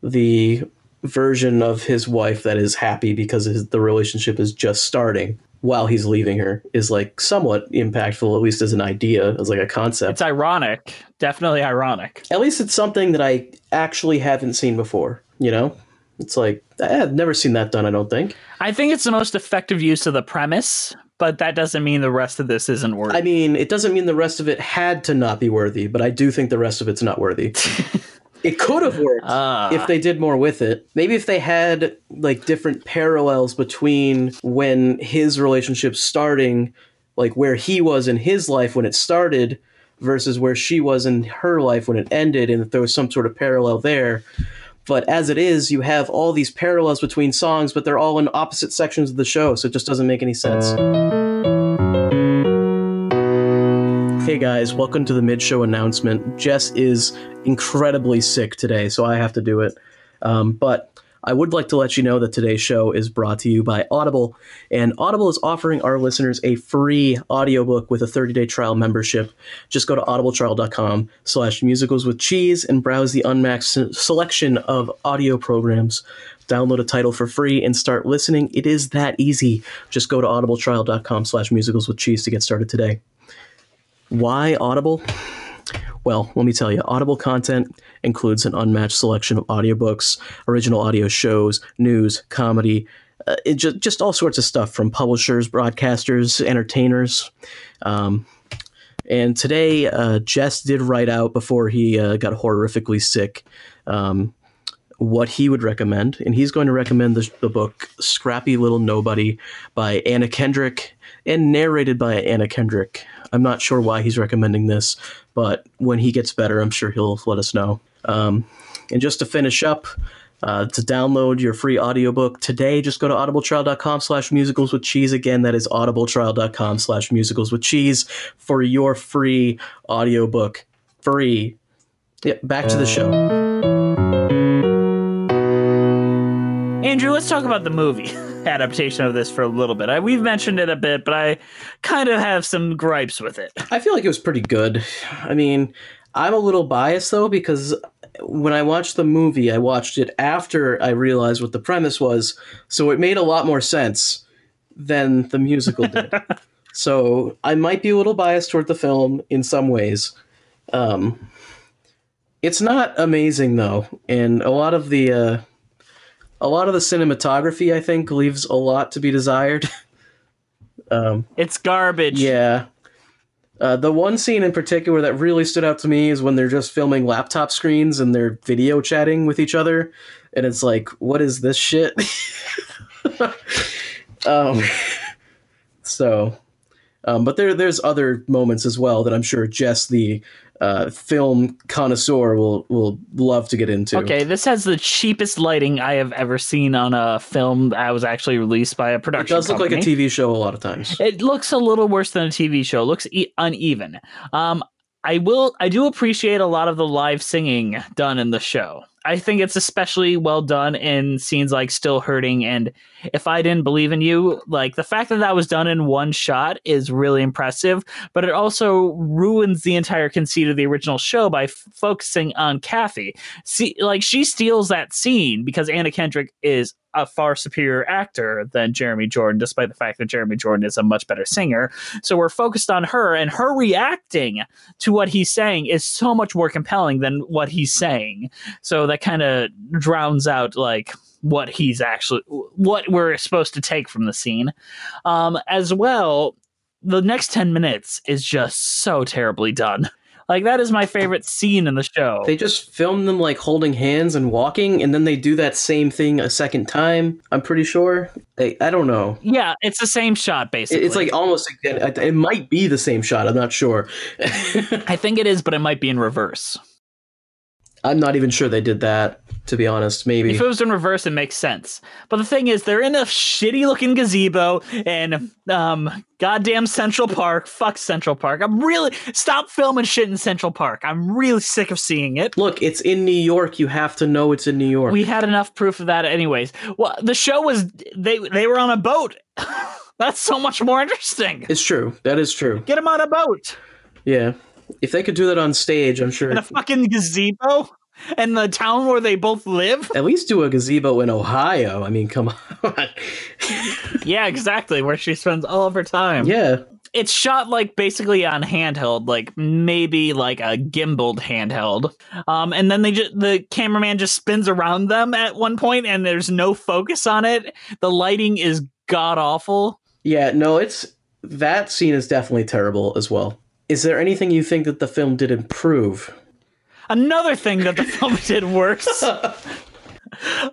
the version of his wife that is happy because his, the relationship is just starting while he's leaving her is like somewhat impactful at least as an idea as like a concept It's ironic. Definitely ironic. at least it's something that i actually haven't seen before you know it's like i've never seen that done i don't think I think it's the most effective use of the premise, but that doesn't mean the rest of this isn't worth I mean, it doesn't mean the rest of it had to not be worthy, but I do think the rest of it's not worthy. it could have worked Ah. if they did more with it. Maybe if they had like different parallels between when his relationship starting, like where he was in his life when it started versus where she was in her life when it ended and if there was some sort of parallel there. But as it is, you have all these parallels between songs, but they're all in opposite sections of the show, so it just doesn't make any sense. Hey guys, welcome to the mid show announcement. Jess is incredibly sick today, so I have to do it. Um, but I would like to let you know that today's show is brought to you by Audible, and Audible is offering our listeners a free audiobook with a 30-day trial membership. Just go to audibletrial.com slash musicals with cheese and browse the unmatched selection of audio programs. Download a title for free and start listening. It is that easy. Just go to audibletrial.com slash musicals with cheese to get started today. Why Audible? Well, let me tell you, Audible content includes an unmatched selection of audiobooks, original audio shows, news, comedy, uh, just, just all sorts of stuff from publishers, broadcasters, entertainers. Um, and today, uh, Jess did write out before he uh, got horrifically sick um, what he would recommend. And he's going to recommend the, the book Scrappy Little Nobody by Anna Kendrick and narrated by Anna Kendrick. I'm not sure why he's recommending this, but when he gets better, I'm sure he'll let us know. Um, and just to finish up, uh, to download your free audiobook today, just go to audibletrial.com slash musicals with cheese. Again, that is audibletrial.com slash musicals with cheese for your free audiobook. Free. Yep, back to the show. Andrew, let's talk about the movie adaptation of this for a little bit. I, we've mentioned it a bit, but I kind of have some gripes with it. I feel like it was pretty good. I mean, I'm a little biased though because when I watched the movie, I watched it after I realized what the premise was, so it made a lot more sense than the musical did. so I might be a little biased toward the film in some ways. Um, it's not amazing though, and a lot of the uh, a lot of the cinematography I think leaves a lot to be desired. um, It's garbage. yeah. Uh, the one scene in particular that really stood out to me is when they're just filming laptop screens and they're video chatting with each other, and it's like, what is this shit? um, so, um, but there there's other moments as well that I'm sure Jess, the uh, film connoisseur, will will love to get into. Okay, this has the cheapest lighting I have ever seen on a film that was actually released by a production. Company. It does look like a. TV show a lot of times. It looks a little worse than a TV show. It looks e- uneven. Um, I will. I do appreciate a lot of the live singing done in the show. I think it's especially well done in scenes like "Still Hurting" and "If I Didn't Believe in You." Like the fact that that was done in one shot is really impressive. But it also ruins the entire conceit of the original show by f- focusing on Kathy. See, like she steals that scene because Anna Kendrick is a far superior actor than Jeremy Jordan, despite the fact that Jeremy Jordan is a much better singer. So we're focused on her, and her reacting to what he's saying is so much more compelling than what he's saying. So that kind of drowns out like what he's actually what we're supposed to take from the scene. Um, as well, the next 10 minutes is just so terribly done. Like that is my favorite scene in the show. They just film them like holding hands and walking, and then they do that same thing a second time. I'm pretty sure. I, I don't know. yeah, it's the same shot basically. It's like almost. It might be the same shot. I'm not sure. I think it is, but it might be in reverse. I'm not even sure they did that. To be honest, maybe. If it was in reverse, it makes sense. But the thing is, they're in a shitty looking gazebo in um goddamn Central Park. Fuck Central Park. I'm really stop filming shit in Central Park. I'm really sick of seeing it. Look, it's in New York. You have to know it's in New York. We had enough proof of that anyways. Well, the show was they they were on a boat. That's so much more interesting. it's true. That is true. Get them on a boat Yeah. If they could do that on stage, I'm sure. in a fucking gazebo in the town where they both live. At least do a gazebo in Ohio. I mean, come on. Yeah, exactly. Where she spends all of her time. yeah. it's shot like basically on handheld, like maybe like a gimbaled handheld. Um, and then they just the cameraman just spins around them at one point, and there's no focus on it. The lighting is god awful. Yeah, no, it's that scene is definitely terrible as well. Is there anything you think that the film did improve? Another thing that the film did worse.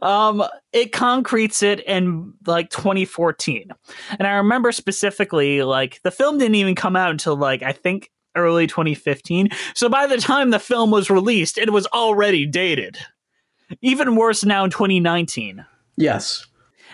um it concretes it in like 2014 and i remember specifically like the film didn't even come out until like i think early 2015 so by the time the film was released it was already dated even worse now in 2019 Yes.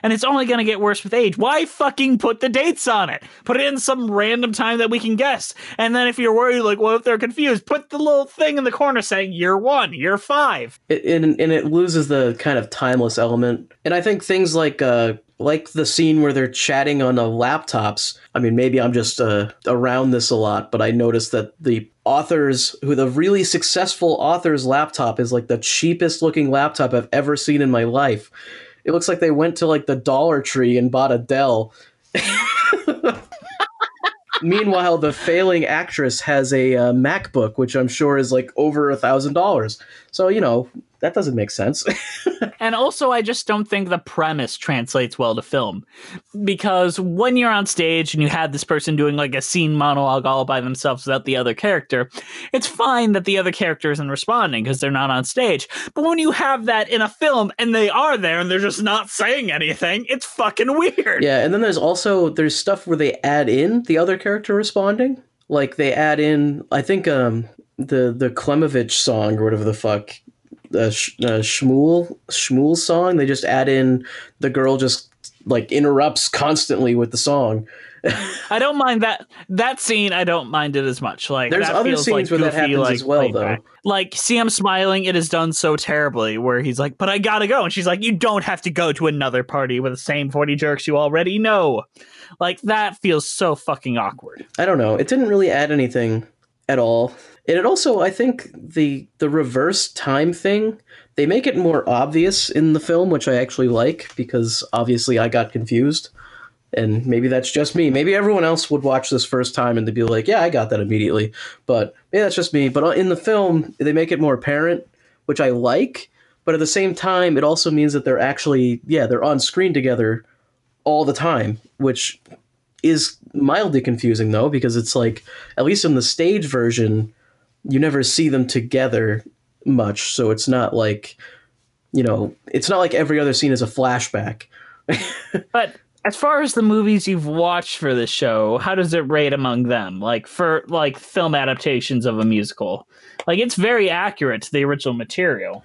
And it's only going to get worse with age. Why fucking put the dates on it? Put it in some random time that we can guess. And then if you're worried, like, what if they're confused? Put the little thing in the corner saying year one, year five. It, and, and it loses the kind of timeless element. And I think things like uh like the scene where they're chatting on the laptops. I mean, maybe I'm just uh, around this a lot, but I noticed that the authors who the really successful author's laptop is like the cheapest looking laptop I've ever seen in my life. It looks like they went to like the Dollar Tree and bought a Dell. Meanwhile, the failing actress has a uh, MacBook, which I'm sure is like over a thousand dollars. So you know that doesn't make sense. And also, I just don't think the premise translates well to film. Because when you're on stage and you have this person doing like a scene monologue all by themselves without the other character, it's fine that the other character isn't responding because they're not on stage. But when you have that in a film and they are there and they're just not saying anything, it's fucking weird. yeah, and then there's also there's stuff where they add in the other character responding. Like they add in, I think um the the Klimovich song or whatever the fuck. The sh- uh, Shmuel Shmuel song. They just add in the girl just like interrupts constantly with the song. I don't mind that that scene. I don't mind it as much. Like There's that other feels scenes like where that goofy, happens like, as well, though. back. Like see him smiling. It is done so terribly. Where he's like, "But I gotta go," and she's like, "You don't have to go to another party with the same forty jerks you already know." Like that feels so fucking awkward. I don't know. It didn't really add anything. at all. And it also, I think, the the reverse time thing, they make it more obvious in the film, which I actually like because obviously I got confused. And maybe that's just me. Maybe everyone else would watch this first time and they'd be like, "Yeah, I got that immediately." But maybe that's just me. But uh, in the film, they make it more apparent, which I like. But at the same time, it also means that they're actually, yeah, they're on screen together all the time, which is mildly confusing though because it's like at least in the stage version you never see them together much so it's not like you know it's not like every other scene is a flashback but as far as the movies you've watched for the show how does it rate among them like for like film adaptations of a musical like it's very accurate to the original material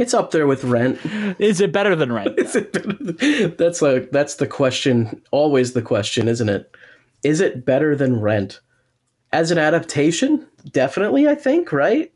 it's up there with Rent. Is it better than Rent? than, that's like that's the question. Always the question, isn't it? Is it better than Rent? As an adaptation, definitely. I think right.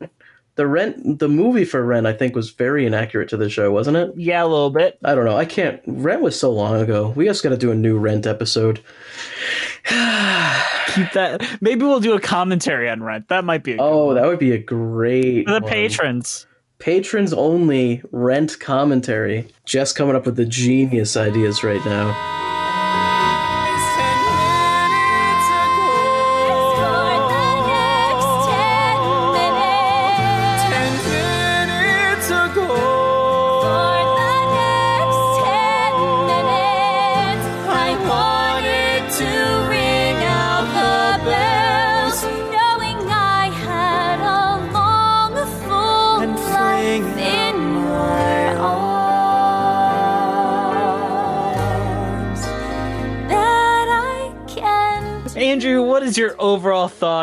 The Rent, the movie for Rent, I think was very inaccurate to the show, wasn't it? Yeah, a little bit. I don't know. I can't. Rent was so long ago. We just got to do a new Rent episode. Keep that. Maybe we'll do a commentary on Rent. That might be. oh, that would be a great. For the one. patrons patrons only rent commentary. Just coming up with the genius ideas right now.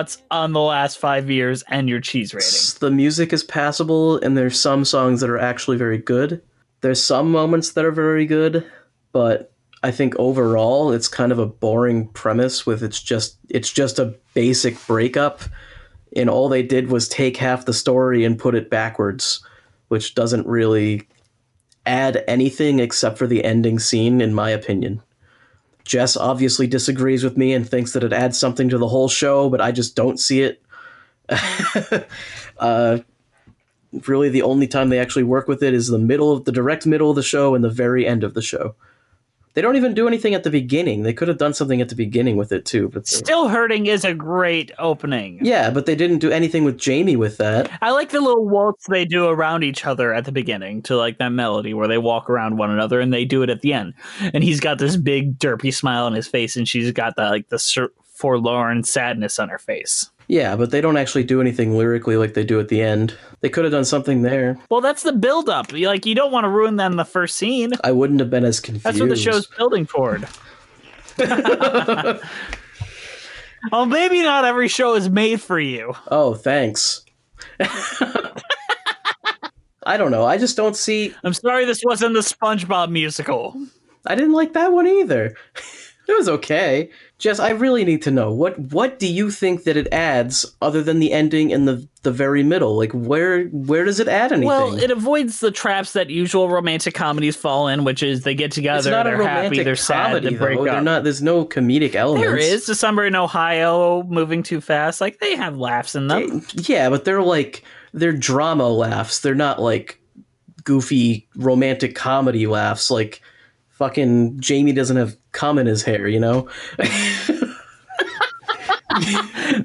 Thoughts on the last five years and your cheese rating? The music is passable, and there's some songs that are actually very good. There's some moments that are very good, but I think overall it's kind of a boring premise with it's just it's just a basic breakup, and all they did was take half the story and put it backwards, which doesn't really add anything except for the ending scene, in my opinion. Jess obviously disagrees with me and thinks that it adds something to the whole show, but I just don't see it. uh, really, the only time they actually work with it is the middle of the direct middle of the show and the very end of the show. They don't even do anything at the beginning. They could have done something at the beginning with it too, but Still Hurting is a great opening. yeah, but they didn't do anything with Jamie with that. I like the little waltz they do around each other at the beginning to like that melody where they walk around one another and they do it at the end. And he's got this big derpy smile on his face and she's got that like the sur- forlorn sadness on her face. Yeah, but they don't actually do anything lyrically like they do at the end. They could have done something there. Well, that's the build up. Like you don't want to ruin that in the first scene. I wouldn't have been as confused. That's what the show's building toward. well, maybe not every show is made for you. Oh, thanks. I don't know. I just don't see. I'm sorry this wasn't the SpongeBob musical. I didn't like that one either. it was okay. Jess, I really need to know what what do you think that it adds other than the ending and the the very middle? Like where where does it add anything? Well, it avoids the traps that usual romantic comedies fall in, which is they get together, it's not a they're happy, they're comedy, sad, they break though. up. They're not. There's no comedic elements. There is December in Ohio, moving too fast. Like they have laughs in them. Yeah, but they're like they're drama laughs. They're not like goofy romantic comedy laughs. Like fucking Jamie doesn't have cum in his hair, you know.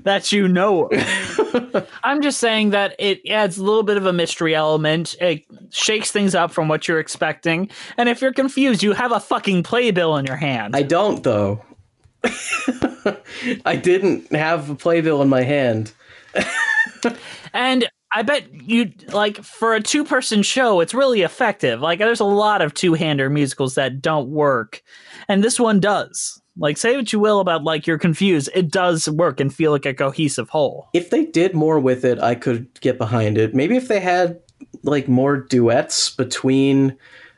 that you know. I'm just saying that it adds a little bit of a mystery element. It shakes things up from what you're expecting. And if you're confused, you have a fucking playbill in your hand. I don't though. I didn't have a playbill in my hand. and I bet you like for a two person show, it's really effective. Like there's a lot of two hander musicals that don't work, and this one does. Like say what you will about like you're confused, it does work and feel like a cohesive whole. If they did more with it, I could get behind it. Maybe if they had like more duets between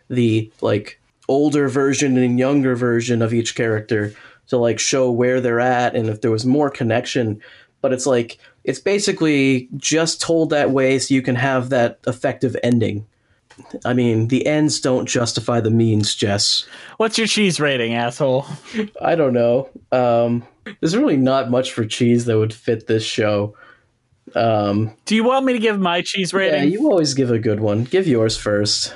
the like older version and younger version of each character to like show where they're at and if there was more connection but it's like it's basically just told that way so you can have that effective ending. I mean, the ends don't justify the means, Jess. What's your cheese rating, asshole? I don't know. Um, there's really not much for cheese that would fit this show. Um, Do you want me to give my cheese rating? yeah, you always give a good one. Give yours first.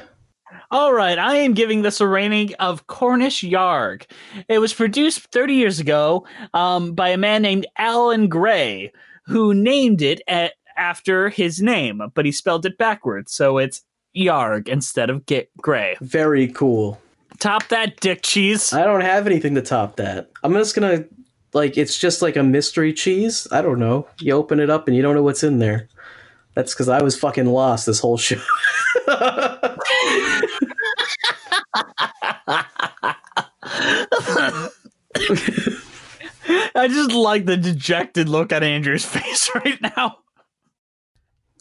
All right, I am giving this a rating of Cornish Yarg. It was produced 30 years ago um, by a man named Alan Gray, who named it at, after his name, but he spelled it backwards, so it's Yarg instead of Get Gray. Very cool. Top that dick cheese. I don't have anything to top that. I'm just gonna like it's just like a mystery cheese. I don't know. You open it up and you don't know what's in there. That's because I was fucking lost this whole show. I just like the dejected look on Andrew's face right now.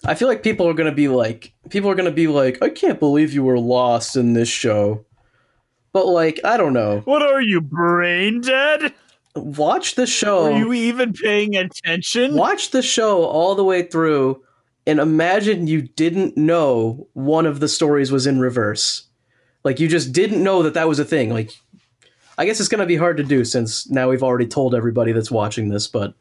I feel like people are gonna be like, people are gonna be like, I can't believe you were lost in this show. But like, I don't know. What are you, brain dead? Watch the show. Are you even paying attention? Watch the show all the way through and imagine you didn't know one of the stories was in reverse. Like you just didn't know that that was a thing. Like I guess it's going to be hard to do since now we've already told everybody that's watching this, but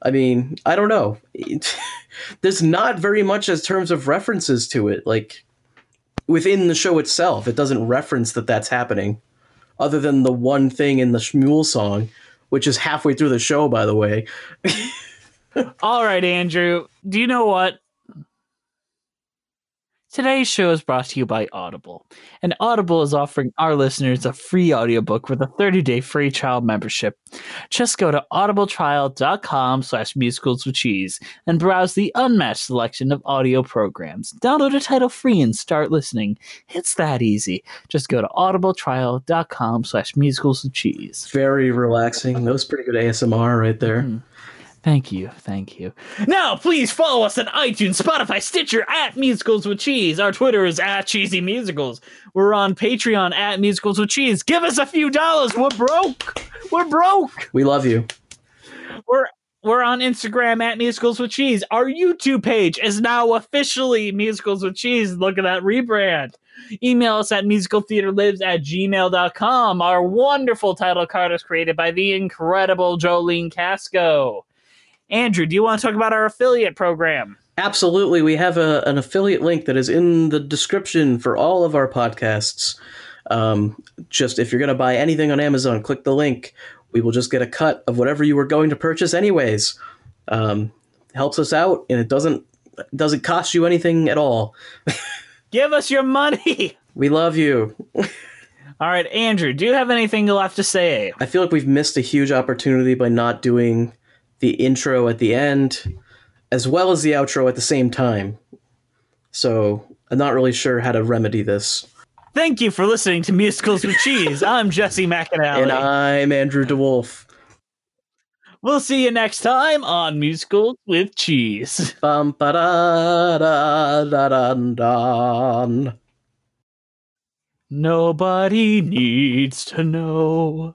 I mean, I don't know. There's not very much as terms of references to it. Like within the show itself, it doesn't reference that that's happening other than the one thing in the Schmuel song, which is halfway through the show by the way. All right, Andrew. Do you know what? Today's show is brought to you by Audible. And Audible is offering our listeners a free audiobook with a 30-day free trial membership. Just go to audibletrial.com slash musicals with cheese and browse the unmatched selection of audio programs. Download a title free and start listening. It's that easy. Just go to audibletrial.com slash musicals with cheese. Very relaxing. That was pretty good ASMR right there. Mm-hmm. Thank you, thank you. Now, please follow us on iTunes, Spotify, Stitcher at Musicals with Cheese. Our Twitter is at Cheesy Musicals. We're on Patreon at Musicals with Cheese. Give us a few dollars. We're broke. We're broke. We love you. We're we're on Instagram at Musicals with Cheese. Our YouTube page is now officially Musicals with Cheese. Look at that rebrand. Email us at musicaltheatrelives at gmail.com. Our wonderful title card is created by the incredible Jolene Casco. Andrew, do you want to talk about our affiliate program? Absolutely. We have a, an affiliate link that is in the description for all of our podcasts. Um, just if you're going to buy anything on Amazon, click the link. We will just get a cut of whatever you were going to purchase, anyways. Um, helps us out, and it doesn't doesn't cost you anything at all. Give us your money. We love you. All right, Andrew, do you have anything left to say? I feel like we've missed a huge opportunity by not doing the intro at the end as well as the outro at the same time. So I'm not really sure how to remedy this. Thank you for listening to Musicals with Cheese. I'm Jesse McAnally. And I'm Andrew DeWolf. We'll see you next time on Musicals with Cheese. Bum ba da da da dun dun. Nobody needs to know.